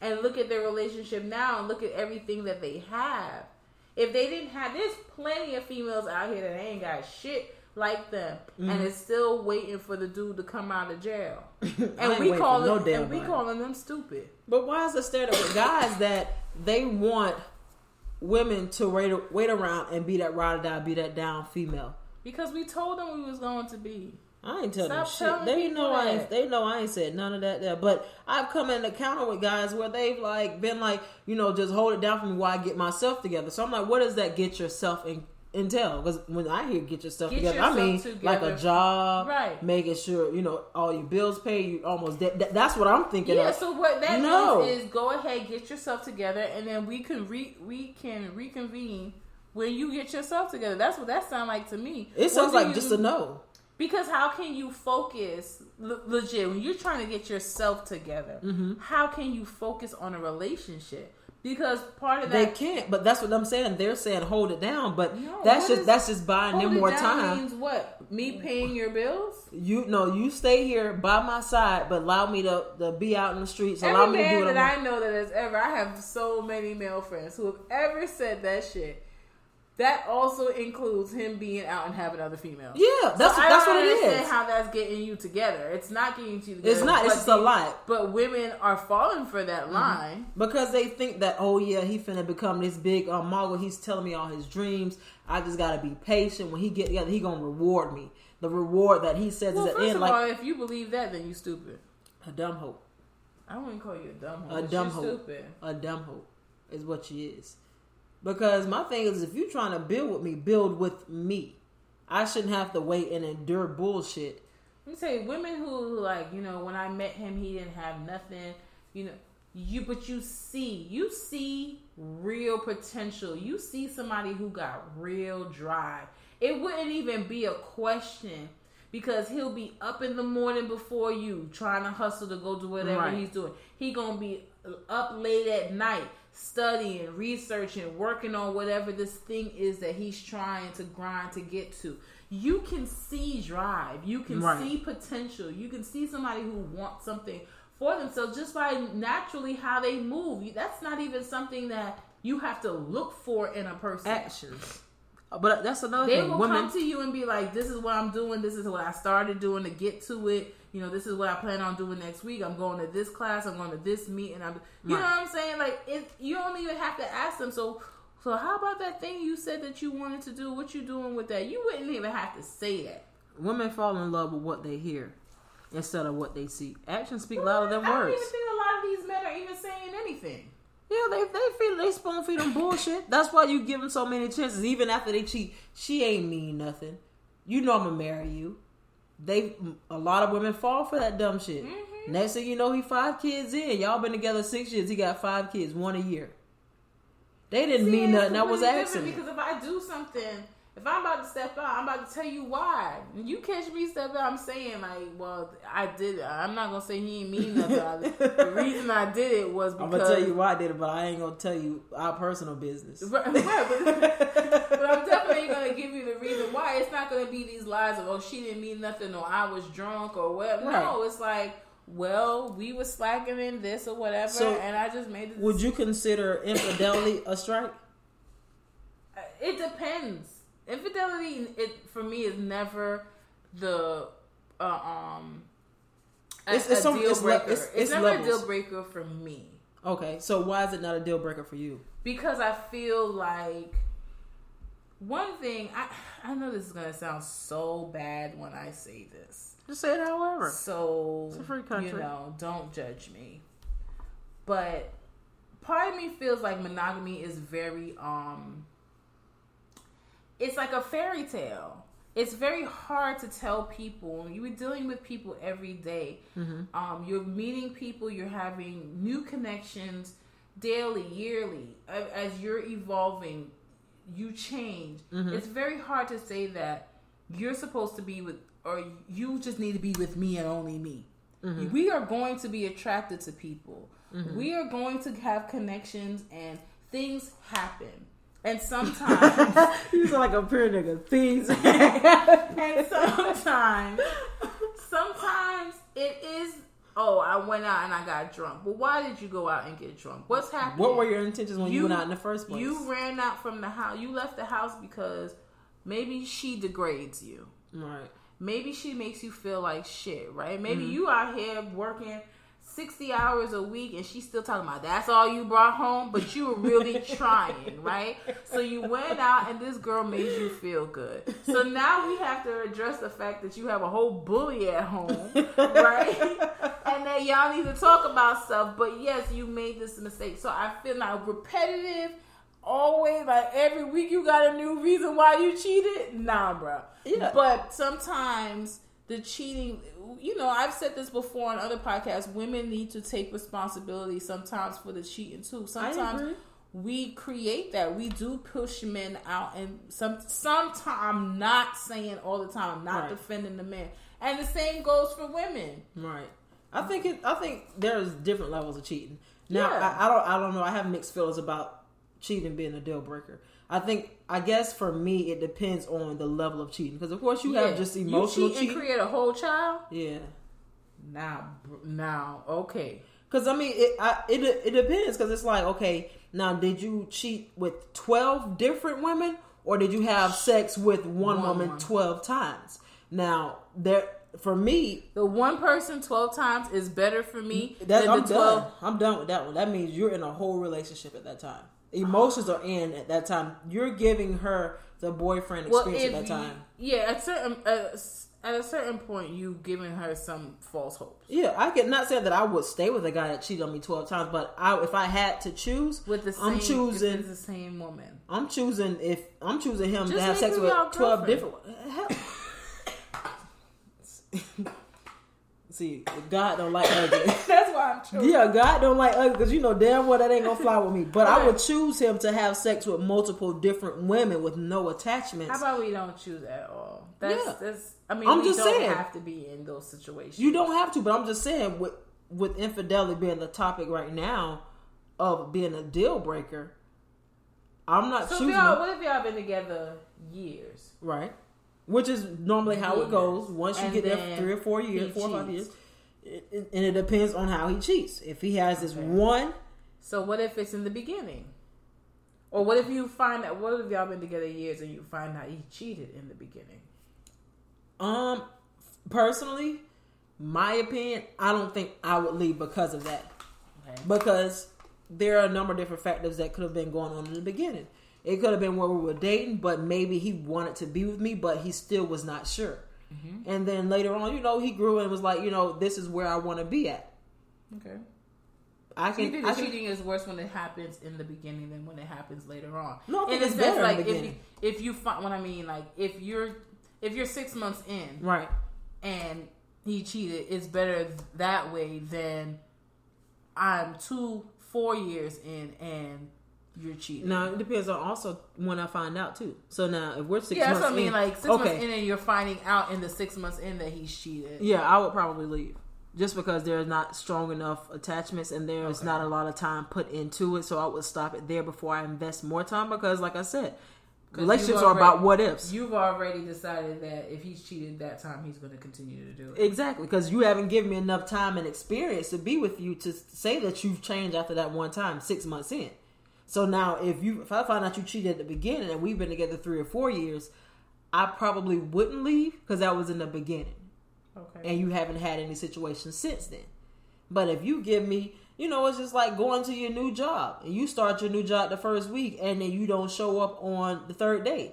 and look at their relationship now and look at everything that they have. If they didn't have, there's plenty of females out here that ain't got shit like them, Mm-hmm. and is still waiting for the dude to come out of jail, and we call for no them, and we calling them stupid. But why is it stared with guys that they want women to wait wait around and be that ride or die, be that down female? Because we told them we was going to be. I ain't telling them Stop shit. They know I ain't. that. They know I ain't said none of that there. But I've come in encounter with guys where they've like been like, you know, just hold it down for me while I get myself together. So I'm like, what does that get yourself in? Entail because when I hear get yourself Get together, yourself I mean together. like a job, Right. Making sure you know all your bills paid. You almost that- that's what I'm thinking. Yeah, of. so what that No. means is go ahead, get yourself together, and then we can re we can reconvene when you get yourself together. That's what that sounds like to me. it sounds like just a no. Because how can you focus le- legit when you're trying to get yourself together? Mm-hmm. How can you focus on a relationship? Because part of that They can't, but that's what I'm saying. They're saying hold it down, but No, that's just is- that's just buying them more time. means what? Me paying your bills? You know, you stay here by my side, but allow me to, to be out in the streets. Allow Every me to do man that I I know that has ever, I have so many male friends who have ever said that shit. That also includes him being out and having other females. Yeah, that's So that's what it understand. How that's getting you together? It's not getting you together. It's not. It's just a lot. But women are falling for Mm-hmm. that line. because they think that oh yeah, he finna become this big um, mogul. He's telling me all his dreams. I just gotta be patient. When he get together, he gonna reward me. The reward that he says Well, is at end, of like all, if you believe that, then you stupid. a dumb hope. I wouldn't call you a dumb hope. A dumb you're. Stupid. A dumb hope is what she is. Because my thing is, if you're trying to build with me, build with me. I shouldn't have to wait and endure bullshit. Let me say, women who like, you know, when I met him, he didn't have nothing. You know, you but you see, you see real potential. You see somebody who got real drive. It wouldn't even be a question because he'll be up in the morning before you, trying to hustle to go do whatever Right. he's doing. He gonna be up late at night studying, researching, working on whatever this thing is that he's trying to grind to get to. You can see drive. You can Right. see potential. You can see somebody who wants something for themselves just by naturally how they move. That's not even something that you have to look for in a person. Actions. But that's another They thing. will Women, come to you and be like, "This is what I'm doing. This is what I started doing to get to it. You know, this is what I plan on doing next week. I'm going to this class. I'm going to this meeting. I'm, you Right. know what I'm saying? Like, it, you don't even have to ask them. So, so how about that thing you said that you wanted to do? What you doing with that? You wouldn't even have to say that. women fall in love with what they hear instead of what they see. Actions speak louder than I don't words. even think a lot of these men are even saying anything. Yeah, they they feel they spoon feed them bullshit. That's why you give them so many chances, even after they cheat. She ain't mean nothing. You know I'm gonna marry you. They a lot of women fall for that dumb shit. Mhm. Next thing you know, he five kids in. Y'all been together six years. He got five kids, one a year. They didn't See, mean nothing. That was accident. Because if I do something, if I'm about to step out, I'm about to tell you why. When you catch me step out, I'm saying like, well, I did it. I'm not gonna say he ain't mean nothing. The reason I did it was because I'm gonna tell you why I did it, but I ain't gonna tell you our personal business. Right, right, but, but I'm definitely gonna give you the reason why. It's not gonna be these lies of oh she didn't mean nothing or I was drunk or whatever. No, it's like well we were slacking in this or whatever, So, and I just made it. Would you consider infidelity a strike? It depends. Infidelity, it for me is never the uh, um. A, It's- it's a some- deal it's breaker. it's- it's it's never a deal breaker for me Okay, so why is it not a deal breaker for you? because I feel like One thing I I know this is gonna sound so bad when I say this. Just say it however. So It's a free country. you know, don't judge me. But part of me feels like monogamy is very um it's like a fairy tale. It's very hard to tell people. You're dealing with people every day. Um, you're meeting people. You're having new connections daily, yearly. As you're evolving, you change. Mm-hmm. It's very hard to say that you're supposed to be with, or you just need to be with me and only me. Mm-hmm. We are going to be attracted to people. Mm-hmm. We are going to have connections, and things happen. And sometimes You sound like a pure nigga. Things. and sometimes, sometimes it is. Oh, I went out and I got drunk. Well, why did you go out and get drunk? What's happening? what were your intentions when you, You- went out in the first place? You ran out from the house. You left the house because maybe she degrades you. right. Maybe she makes you feel like shit, right? Maybe Mm-hmm. you out here working 60 hours a week and she's still talking about that's all you brought home, but you were really trying, right? So you went out and this girl made you feel good. So now we have to address the fact that you have a whole bully at home, right? and that y'all need to talk about stuff, but yes, you made this mistake. So I feel now repetitive. Always like every week you got a new reason why you cheated. Nah, bro. Yeah. But sometimes the cheating, you know, I've said this before on other podcasts. Women need to take responsibility sometimes for the cheating too. Sometimes we create that. We do push men out, and some sometimes I'm not saying all the time. I'm not Right. defending the men, and the same goes for women. Right. I think it. I think there's different levels of cheating. Now, Yeah. I, I don't. I don't know. I have mixed feelings about cheating being a deal breaker. I think. I guess for me, it depends on the level of cheating. Because of course, you have just emotional you cheat cheating. and create a whole child. yeah. Now, now, okay. Because I mean, it I, it it depends. Because it's like, okay, now did you cheat with twelve different women, or did you have sex with one, One woman woman. twelve times? Now, there for me, The one person twelve times is better for me that, than I'm done. I'm done with that one. That means you're in a whole relationship at that time. Emotions are in at that time. You're giving her the boyfriend experience if at that you- time. yeah, at certain uh, at a certain point, you giving her some false hopes. Yeah, I could not say that I would stay with a guy that cheated on me twelve times, but I, if I had to choose, With the same, I'm choosing. the same woman. I'm choosing if I'm choosing him to have sex with twelve different. See, God don't like ugly. That's why I'm choosing. yeah, God don't like ugly because you know damn well that ain't gonna fly with me. But I would choose him to have sex with multiple different women with no attachments. How about we don't choose at all? That's Yeah. that's. I mean, I'm we just don't saying. have to be in those situations. You don't have to, but I'm just saying with with infidelity being the topic right now of being a deal breaker, I'm not So if choosing y'all, what if y'all been together years? right. Which is normally how it goes. Once you And get there for three or four years, four or five years, it, it- and it depends on how he cheats. If he has this Okay. one, So what if it's in the beginning? Or what if you find out? What if y'all been together years and you find out he cheated in the beginning? um, personally, my opinion, I don't think I would leave because of that. Okay. because there are a number of different factors that could have been going on in the beginning. It could have been where we were dating, but maybe he wanted to be with me, but he still was not sure. Mm-hmm. And then later on, you know, he grew and was like, you know, this is where I want to be at. Okay. I So can, think I can cheating is worse when it happens in the beginning than when it happens later on? No, I think in it's sense, better like if you, if you find what I mean, like if you're if you're six months in right. and he cheated, it's better that way than I'm two, four years in and you're cheating. Now it depends on also when I find out too. So now if we're six yeah, that's months what I mean. in, Like six okay, months in, and you're finding out in the six months in that he's cheated. yeah, I would probably leave. Just because there's not strong enough attachments and there's Okay. not a lot of time put into it, so I would stop it there before I invest more time. Because, like I said, relationships you've are about what ifs. You've already decided that if he's cheated that time, he's going to continue to do it. Exactly, because you haven't given me enough time and experience to be with you to say that you've changed after that one time, six months in. So now, if you if I find out you cheated at the beginning and we've been together three or four years, I probably wouldn't leave because that was in the beginning, Okay. and you haven't had any situations since then. But if you give me, you know, it's just like going to your new job and you start your new job the first week and then you don't show up on the third day.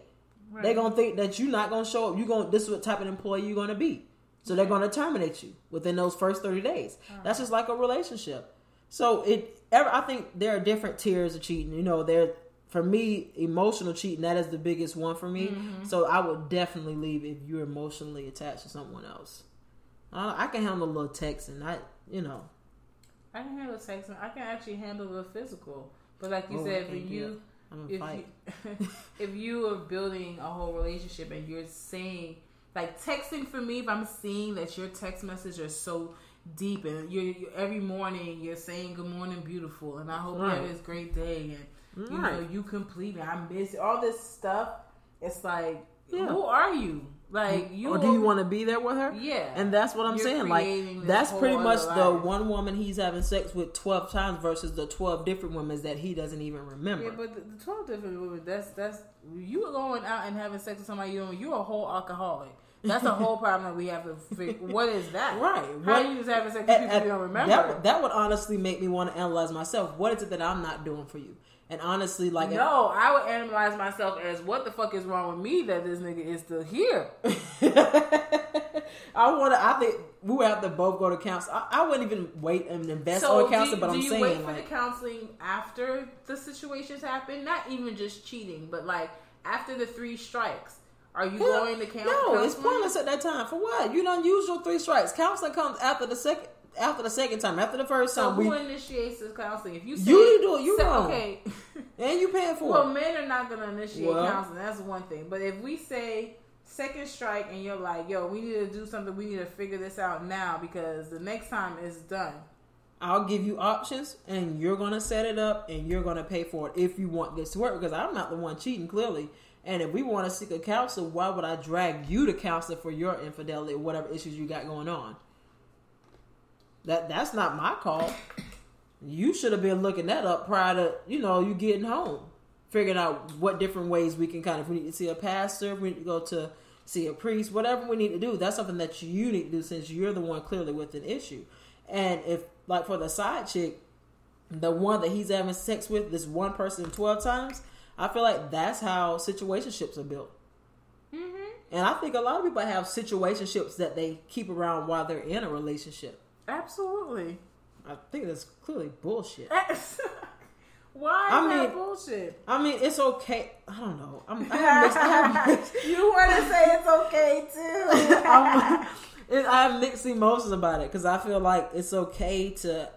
They're gonna think that you're not gonna show up. You gonna this is what type of employee you're gonna be. So they're gonna terminate you within those first thirty days. That's just like a relationship. So it ever I think there are different tiers of cheating. You know, there for me, emotional cheating, that is the biggest one for me. Mm-hmm. So I would definitely leave if you're emotionally attached to someone else. I, I can handle a little texting. I you know. I can handle texting. I can actually handle the physical. But like you Oh, said, do you I'm if fight. you, if you are building a whole relationship and you're saying like texting for me if i'm seeing that your text message are so deep and you're, you every morning you're saying good morning beautiful and i hope you have this great day and you know you complete me i miss all this stuff it's like Yeah. who are you like mm. you or do you want to be there with her? yeah And that's what I'm You're saying. Like that's pretty much the one woman he's having sex with twelve times versus the twelve different women that he doesn't even remember. Yeah, but the, the twelve different women. That's that's you going out and having sex with somebody you don't. You're a whole alcoholic. That's a whole problem that we have to figure. What is that? Right. How What- you just having sex with people you don't remember? That, would- that would honestly make me want to analyze myself. What is it that I'm not doing for you? And honestly, like no, I would analyze myself as what the fuck is wrong with me that this nigga is still here. I want to. I think we would have to both go to counseling. I, I wouldn't even wait and invest So on counseling. do, but do I'm you saying, wait for like, the counseling after the situations happen? Not even just cheating, but like after the three strikes. Are you Hell, going to count? No, it's pointless at that time. For what? You don't use your three strikes. Counseling comes after the second. After the second time, after the first So time, who we initiates this counseling? If you say, You do it, you so- wrong. Okay. and you paying for Well, it. Well, men are not going to initiate Well- counseling. That's one thing. But if we say second strike and you're like, yo, we need to do something, we need to figure this out now because the next time is done. I'll give you options, and you're gonna set it up, and you're gonna pay for it if you want this to work. Because I'm not the one cheating, clearly. And if we want to seek a counselor, why would I drag you to counselor for your infidelity or whatever issues you got going on? That that's not my call. You should have been looking that up prior to you know you getting home, figuring out what different ways we can kind of if we need to see a pastor, we need to go to see a priest, whatever we need to do. That's something that you need to do since you're the one clearly with an issue. And if like for the side chick, the one that he's having sex with, this one person twelve times, I feel like that's how situationships are built. Mm-hmm. And I think a lot of people have situationships that they keep around while they're in a relationship. Absolutely. I think that's clearly bullshit. Why is I that mean- bullshit? I mean, it's okay. I don't know. I'm, I have mixed. I have mixed, you want to say it's okay too? I'm, it, I have mixed emotions about it because I feel like it's okay to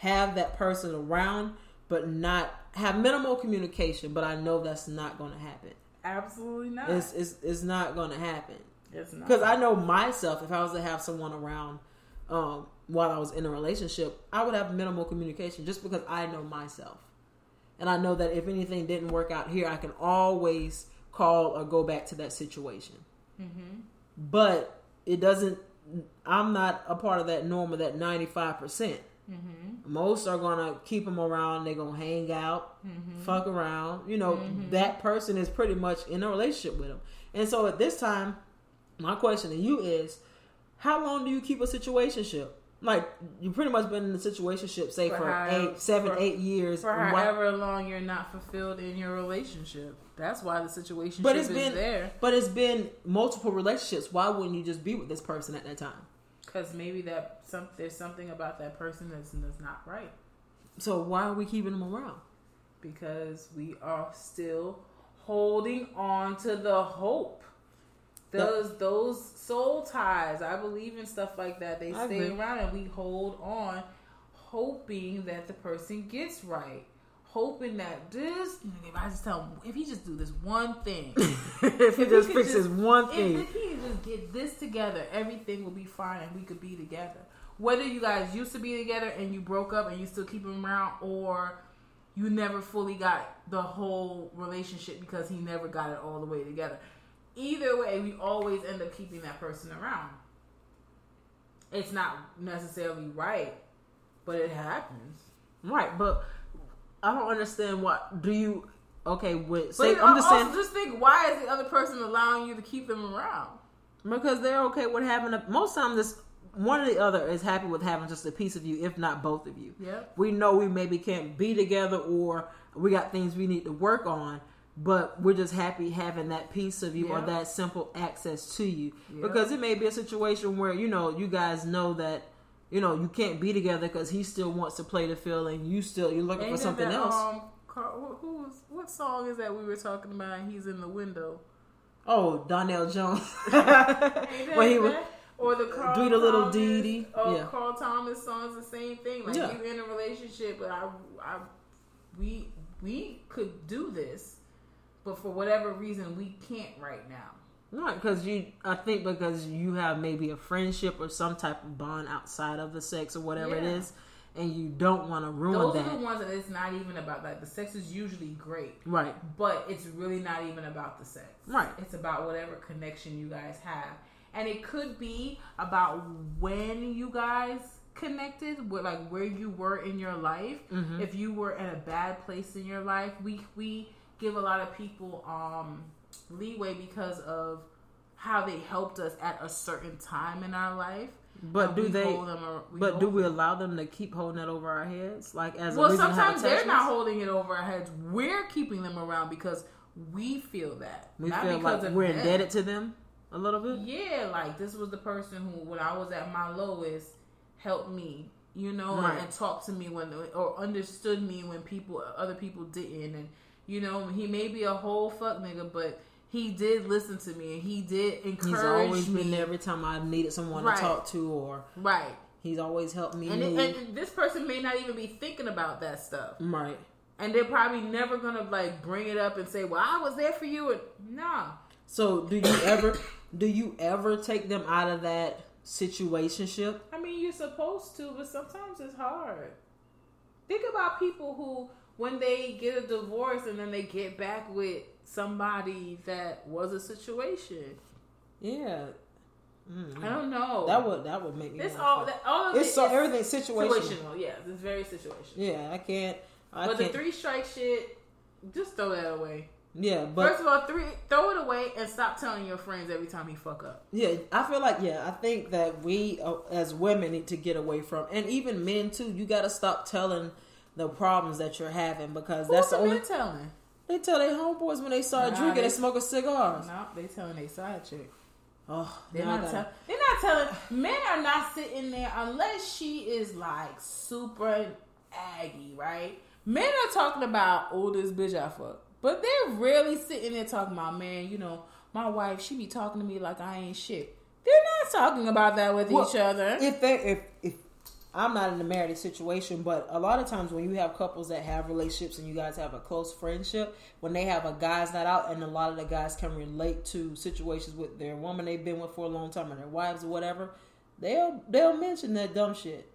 have that person around, but not have minimal communication. But I know that's not going to happen. Absolutely not. It's it's, it's not going to happen It's not. because I know myself. If I was to have someone around um, while I was in a relationship, I would have minimal communication just because I know myself, and I know that if anything didn't work out here, I can always call or go back to that situation. mm-hmm. But it doesn't. I'm not a part of that norm of that 95 percent. Mm-hmm. Most are gonna keep them around. They're gonna hang out, Mm-hmm. fuck around. You know, Mhm. that person is pretty much in a relationship with them. And so at this time, my question to you is, how long do you keep a situationship? Like you pretty much been in a situationship, say For for, how- eight, seven, for- eight years. For and why- however long you're not fulfilled in your relationship. That's why the situation But it's is been- there. but it's been multiple relationships. Why wouldn't you just be with this person at that time? Because maybe that some there's something about that person that's, that's not right. So why are we keeping them around? Because we are still holding on to the hope. Those those soul ties. I believe in stuff like that. They I stay agree. around and we hold on, hoping that the person gets right. Hoping that this if I just tell him if he just do this one thing. if he If just he could fixes just- one thing, if he just get this together, everything will be fine and we could be together. Whether you guys used to be together and you broke up and you still keep him around, or you never fully got the whole relationship because he never got it all the way together. Either way, we always end up keeping that person around. It's not necessarily right, but it happens. right? But I don't understand what do you? Okay, with But say it- I'm just saying just think, why is the other person allowing you to keep them around? because they're okay with having a. Most times, this one or the other is happy with having just a piece of you, if not both of you. Yeah. We know we maybe can't be together, or we got things we need to work on. but we're just happy having that piece of you or that simple access to you Yeah. because it may be a situation where you know you guys know that you know you can't be together because he still wants to play the field and you still you're looking Ain't for something that, else. Um, Carl, who- who's what song is that we were talking about? He's in the window. oh, Donell Jones. Ain't that when he was or the Carl Do the little Dee. Oh, Yeah. Carl Thomas song's the same thing. Like Yeah. you in a relationship, but I, I, we, we could do this, but for whatever reason, we can't right now. Right, because you, I think because you have maybe a friendship or some type of bond outside of the sex or whatever it Yeah. is, and you don't want to ruin Those that. are the ones that it's not even about. Like the sex is usually great, right, but it's really not even about the sex. Right. It's about whatever connection you guys have. And it could be about when you guys connected, with like where you were in your life. Mm-hmm. If you were in a bad place in your life, we we give a lot of people um leeway because of how they helped us at a certain time in our life. but do they? ar- But do we allow them to keep holding that over our heads, like as a well, reason to have sometimes they're not holding it over our heads. We're keeping them around because we feel that. We not feel because like of we're them. indebted to them a little bit. Yeah, like this was the person who, when I was at my lowest, helped me, you know, Right. and talked to me when, or understood me when people, other people didn't, and you know, he may be a whole fuck nigga, but he did listen to me and he did encourage He's always me. been there every time I needed someone Right. to talk to, or Right, he's always helped me and, it, and this person may not even be thinking about that stuff. right. and they're probably never gonna like bring it up and say, "Well, I was there for you." And no, So do you ever do you ever take them out of that situationship? I mean you're supposed to, but sometimes it's hard. Think about people who, when they get a divorce and then they get back with somebody that was a situation. Yeah. Mm. I don't know. That would that would make me. This wanna all that all of It's it so is everything's situational. situational. Yeah, it's very situational. Yeah, I can't. I but the can't. three strike shit, just throw that away. yeah, but First of all, three throw it away and stop telling your friends every time you fuck up. Yeah, I feel like yeah, I think that we uh, as women need to get away from, and even men too. You got to stop telling the problems that you're having because Who's that's the only telling? they tell their homeboys when they start Nah, drinking they- and smoking cigars. No, they telling their side chick. Oh, They're not, gotta- tell, they're not telling. Men are not sitting there unless she is like super aggy, right? Men are talking about, oh, this bitch I fuck. But they're really sitting there talking about, man, you know, my wife, she be talking to me like I ain't shit. They're not talking about that with Well, each other. if they if if I'm not in a married situation, but a lot of times when you have couples that have relationships and you guys have a close friendship, when they have a guys not out, and a lot of the guys can relate to situations with their woman they've been with for a long time or their wives or whatever, they'll they'll mention that dumb shit.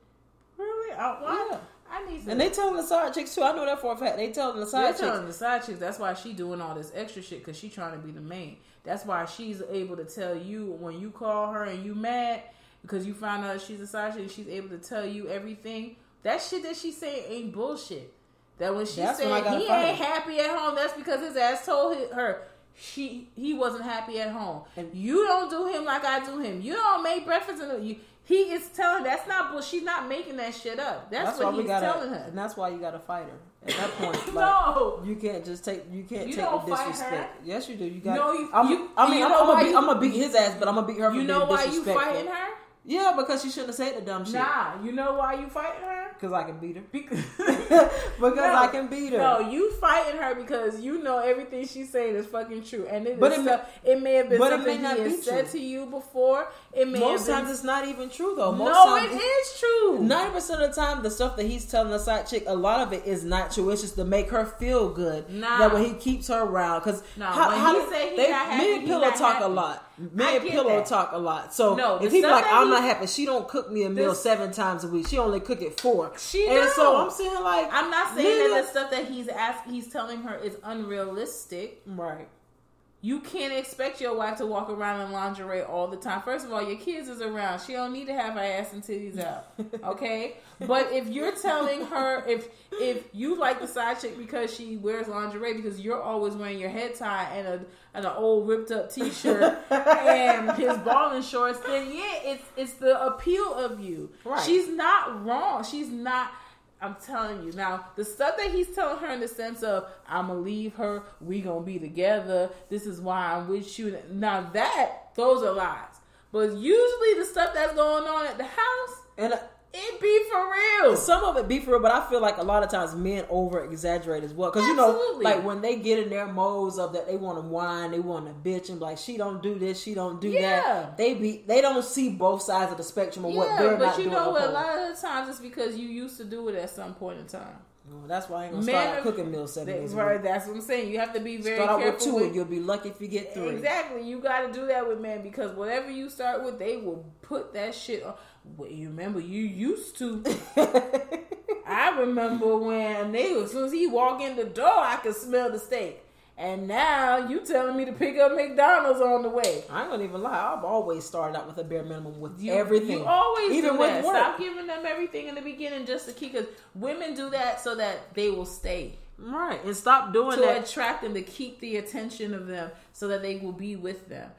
really? I, why? Yeah. I need some. And they telling the side chicks too. I know that for a fact. They telling the side. They're chicks. telling the side chicks. That's why she doing all this extra shit because she trying to be the main. That's why she's able to tell you when you call her and you mad because you found out she's a side and She's able to tell you everything. That shit that she saying ain't bullshit. That when she That's said he ain't happy at home, that's because his ass told her she he wasn't happy at home. And- you don't do him like I do him. You don't make breakfast and you. He is telling that's not bull. She's not making that shit up. That's, why what he's gotta, telling her. and that's why you got to fight her at that point. Like, no, You can't just take you can't You take don't the fight her. disrespect. Yes, you do. You got. No, you- I'm, you- I mean, I'm, gonna beat, you- I'm gonna beat his ass, but I'm gonna beat her you know why you fighting her? Yeah, because she shouldn't have said the dumb shit. Nah, you know why you fighting her? Because I can beat her. Because, because No. I can beat her. no, you fighting her because you know everything she's saying is fucking true, and it, But is it stuff- it may have been something may he has said to you before. It may Most times it's not even true though. Most no, times it is true. Ninety percent of the time, the stuff that he's telling the side chick, a lot of it is not true. It's just to make her feel good. Nah. That when he keeps her around, because No, when he say he not happy, me and Pillow talk happy. a lot. Me I and Pillow that. talk a lot. So No, if he's like, I'm he- not happy, she don't cook me a meal This- seven times a week. She only cook it four. She and so I'm saying like, I'm not saying nigga- that the stuff that he's asking, he's telling her is unrealistic. right. You can't expect your wife to walk around in lingerie all the time. First of all, your kids is around. She don't need to have her ass and titties out. Okay? but if you're telling her if if you like the side chick because she wears lingerie because you're always wearing your head tie and a and an old ripped up t shirt and his balling shorts, then yeah, it's it's the appeal of you. Right. She's not wrong. She's not I'm telling you now, the stuff that he's telling her in the sense of I'm gonna leave her, we gonna be together. This is why I'm with you. Now that those are lies, but usually the stuff that's going on at the house And uh, it be for real. some of it be for real, but I feel like a lot of times men over exaggerate as well. Because you know, like when they get in their modes of that, they want to whine, they want to bitch, and be like she don't do this, she don't do Yeah. that. They be they don't see both sides of the spectrum of what they're Yeah, not but you doing. know what? A lot of the times it's because you used to do it at some point in time. Well, that's why I ain't gonna Men start are- cooking meals seven days a right, week. that's what I'm saying. You have to be very Start out with careful two, with and you'll be lucky if you get three. Exactly. You got to do that with men because whatever you start with, they will put that shit on. Well, you remember you used to. I remember when they as soon as he walked in the door, I could smell the steak. And now you telling me to pick up McDonald's on the way. I ain't gonna even lie. I've always started out with a bare minimum with You, everything. You always even with that. work. Stop giving them everything in the beginning just to keep. Because women do that so that they will stay Right, and stop doing to that. To attract them to keep the attention of them so that they will be with them.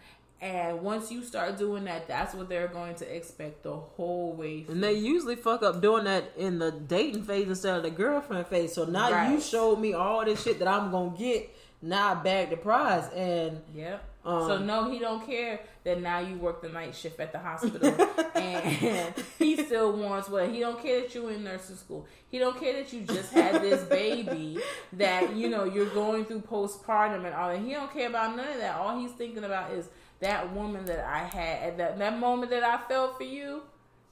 And once you start doing that, that's what they're going to expect the whole way. Through. And they usually fuck up doing that in the dating phase instead of the girlfriend phase. So now you showed me all this shit that I'm gonna get. Now I bag the prize, and Yep. Um, so no, he don't care that now you work the night shift at the hospital, and he still wants what he don't care that you in nursing school. He don't care that you just had this baby that you know you're going through postpartum and all that. He don't care about none of that. All he's thinking about is that woman that I had at that that moment that I felt for you.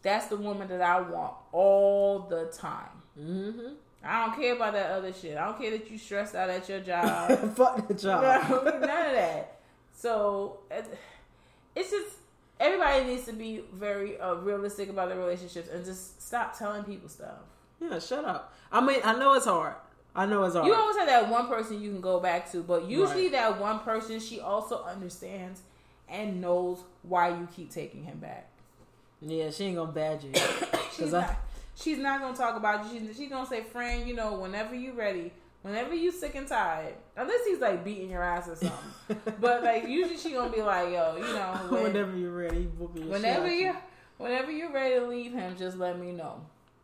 That's the woman that I want all the time. mm-hmm. I don't care about that other shit. I don't care that you stressed out at your job. fuck the job. No, none of that. So it's just everybody needs to be very uh, realistic about their relationships and just stop telling people stuff. Yeah, shut up. I mean, I know it's hard. I know it's hard. You always have that one person you can go back to, but usually Right. that one person she also understands and knows why you keep taking him back. yeah, she ain't gonna badge you. She's I- not. She's not gonna talk about you. She's, she's gonna say, "Friend, you know, whenever you ready, whenever you sick and tired, unless he's like beating your ass or something." but like usually she gonna be like, "Yo, you know, when- whenever you're ready, whenever you out whenever you're ready to leave him, just let me know.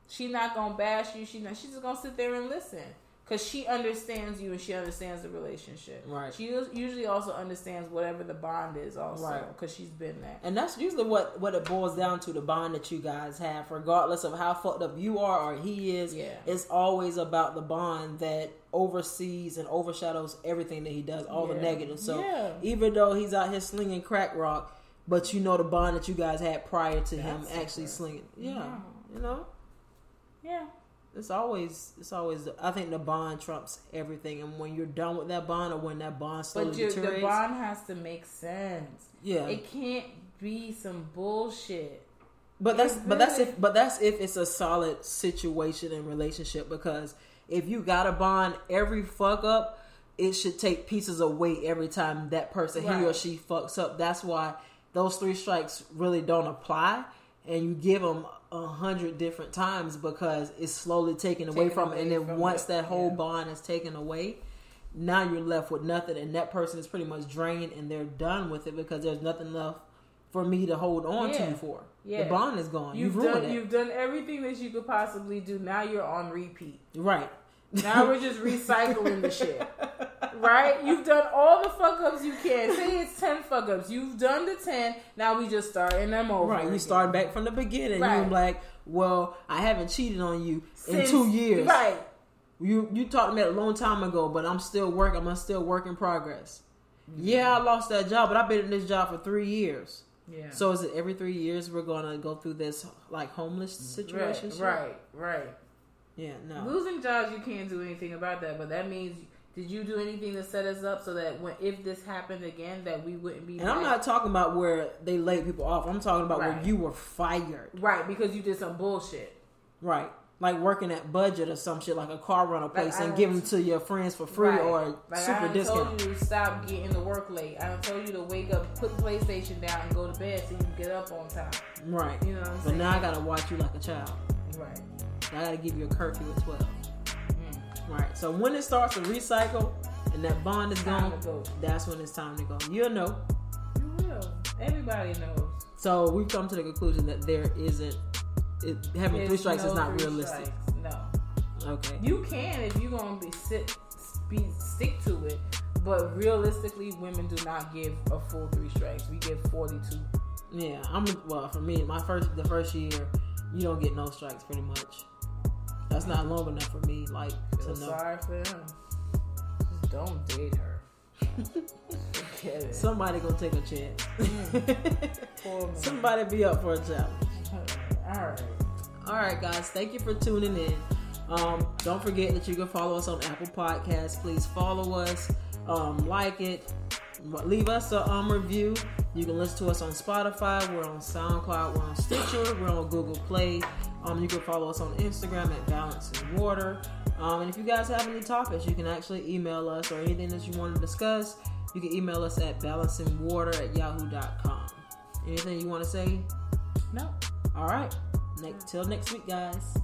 She not gonna bash you. She not. She's just gonna sit there and listen because she understands you and she understands the relationship. Right. She usually also understands whatever the bond is also Right. because she's been there. And that's usually what what it boils down to the bond that you guys have, regardless of how fucked up you are or he is. Yeah. It's always about the bond that oversees and overshadows everything that he does, all the negative. So Yeah. even though he's out here slinging crack rock, but you know the bond that you guys had prior to him actually slinging. Yeah, Yeah. you know. Yeah. It's always, it's always. I think the bond trumps everything, and when you're done with that bond, or when that bond slowly But your, the bond has to make sense. yeah, It can't be some bullshit. But that's but that's if but that's if it's a solid situation and relationship because if you got a bond, every fuck up, it should take pieces of weight every time that person he or she fucks up. That's why those three strikes really don't apply, and you give them a hundred different times because it's slowly taken away Taken from, it. and then once it, that whole yeah. bond is taken away. Now you're left with nothing, and that person is pretty much drained, and they're done with it because there's nothing left for me to hold on to Yeah. you for. Yeah. The bond is gone. You've, You've, done it. you've done everything that you could possibly do. Now you're on repeat. Right. Now we're just recycling the shit. Right? You've done all the fuck ups you can. Say it's 10 fuck ups. You've done the 10. Now we just starting them over. Right. You start back from the beginning. Right. You're like, well, I haven't cheated on you Since- in two years. Right. You you talked to me a long time ago, but I'm still working. I'm still work in progress. Yeah, I lost that job, but I've been in this job for three years. Yeah. So is it every three years we're gonna go through this like homeless situation? right, right, right. Yeah. No. Losing jobs, you can't do anything about that. But that means, did you do anything to set us up so that when if this happened again, that we wouldn't be? And I'm not talking about where they laid people off. I'm talking about where you were fired. right because you did some bullshit. Right. Like working at budget or some shit like a car rental place I and give them to your friends for free Right. or like super I discount. told you to stop getting to work late. I told you to wake up, put the PlayStation down, and go to bed so you can get up on time. Right. You know what I'm But saying? now I gotta watch you like a child. right. I gotta give you a curfew at twelve. Mm. Right. So when it starts to recycle and that bond is Time gone, go. that's when it's time to go. You'll know. You will. Everybody knows. So we've come to the conclusion that there isn't it, having There's three strikes no is not realistic. strikes. No. Okay. You can if you're gonna be sit be stick to it, but realistically, women do not give a full three strikes. We give forty two. Yeah, I'm well for me. My first the first year, you don't get no strikes pretty much. That's not long enough for me. Like Feel to know. sorry for them. Just don't date her. Forget it. Somebody gonna take a chance. Man. Somebody be up for a challenge. All right. All right, guys. Thank you for tuning in. Um, don't forget that you can follow us on Apple Podcasts. Please follow us, um, like it, leave us a um, review. You can listen to us on Spotify. We're on SoundCloud. We're on Stitcher. We're on Google Play. Um, you can follow us on Instagram at Balance and Water. Um, and if you guys have any topics, you can actually email us or anything that you want to discuss. You can email us at balancingwater at yahoo.com. Anything you want to say? No. All right. Next, till next week, guys.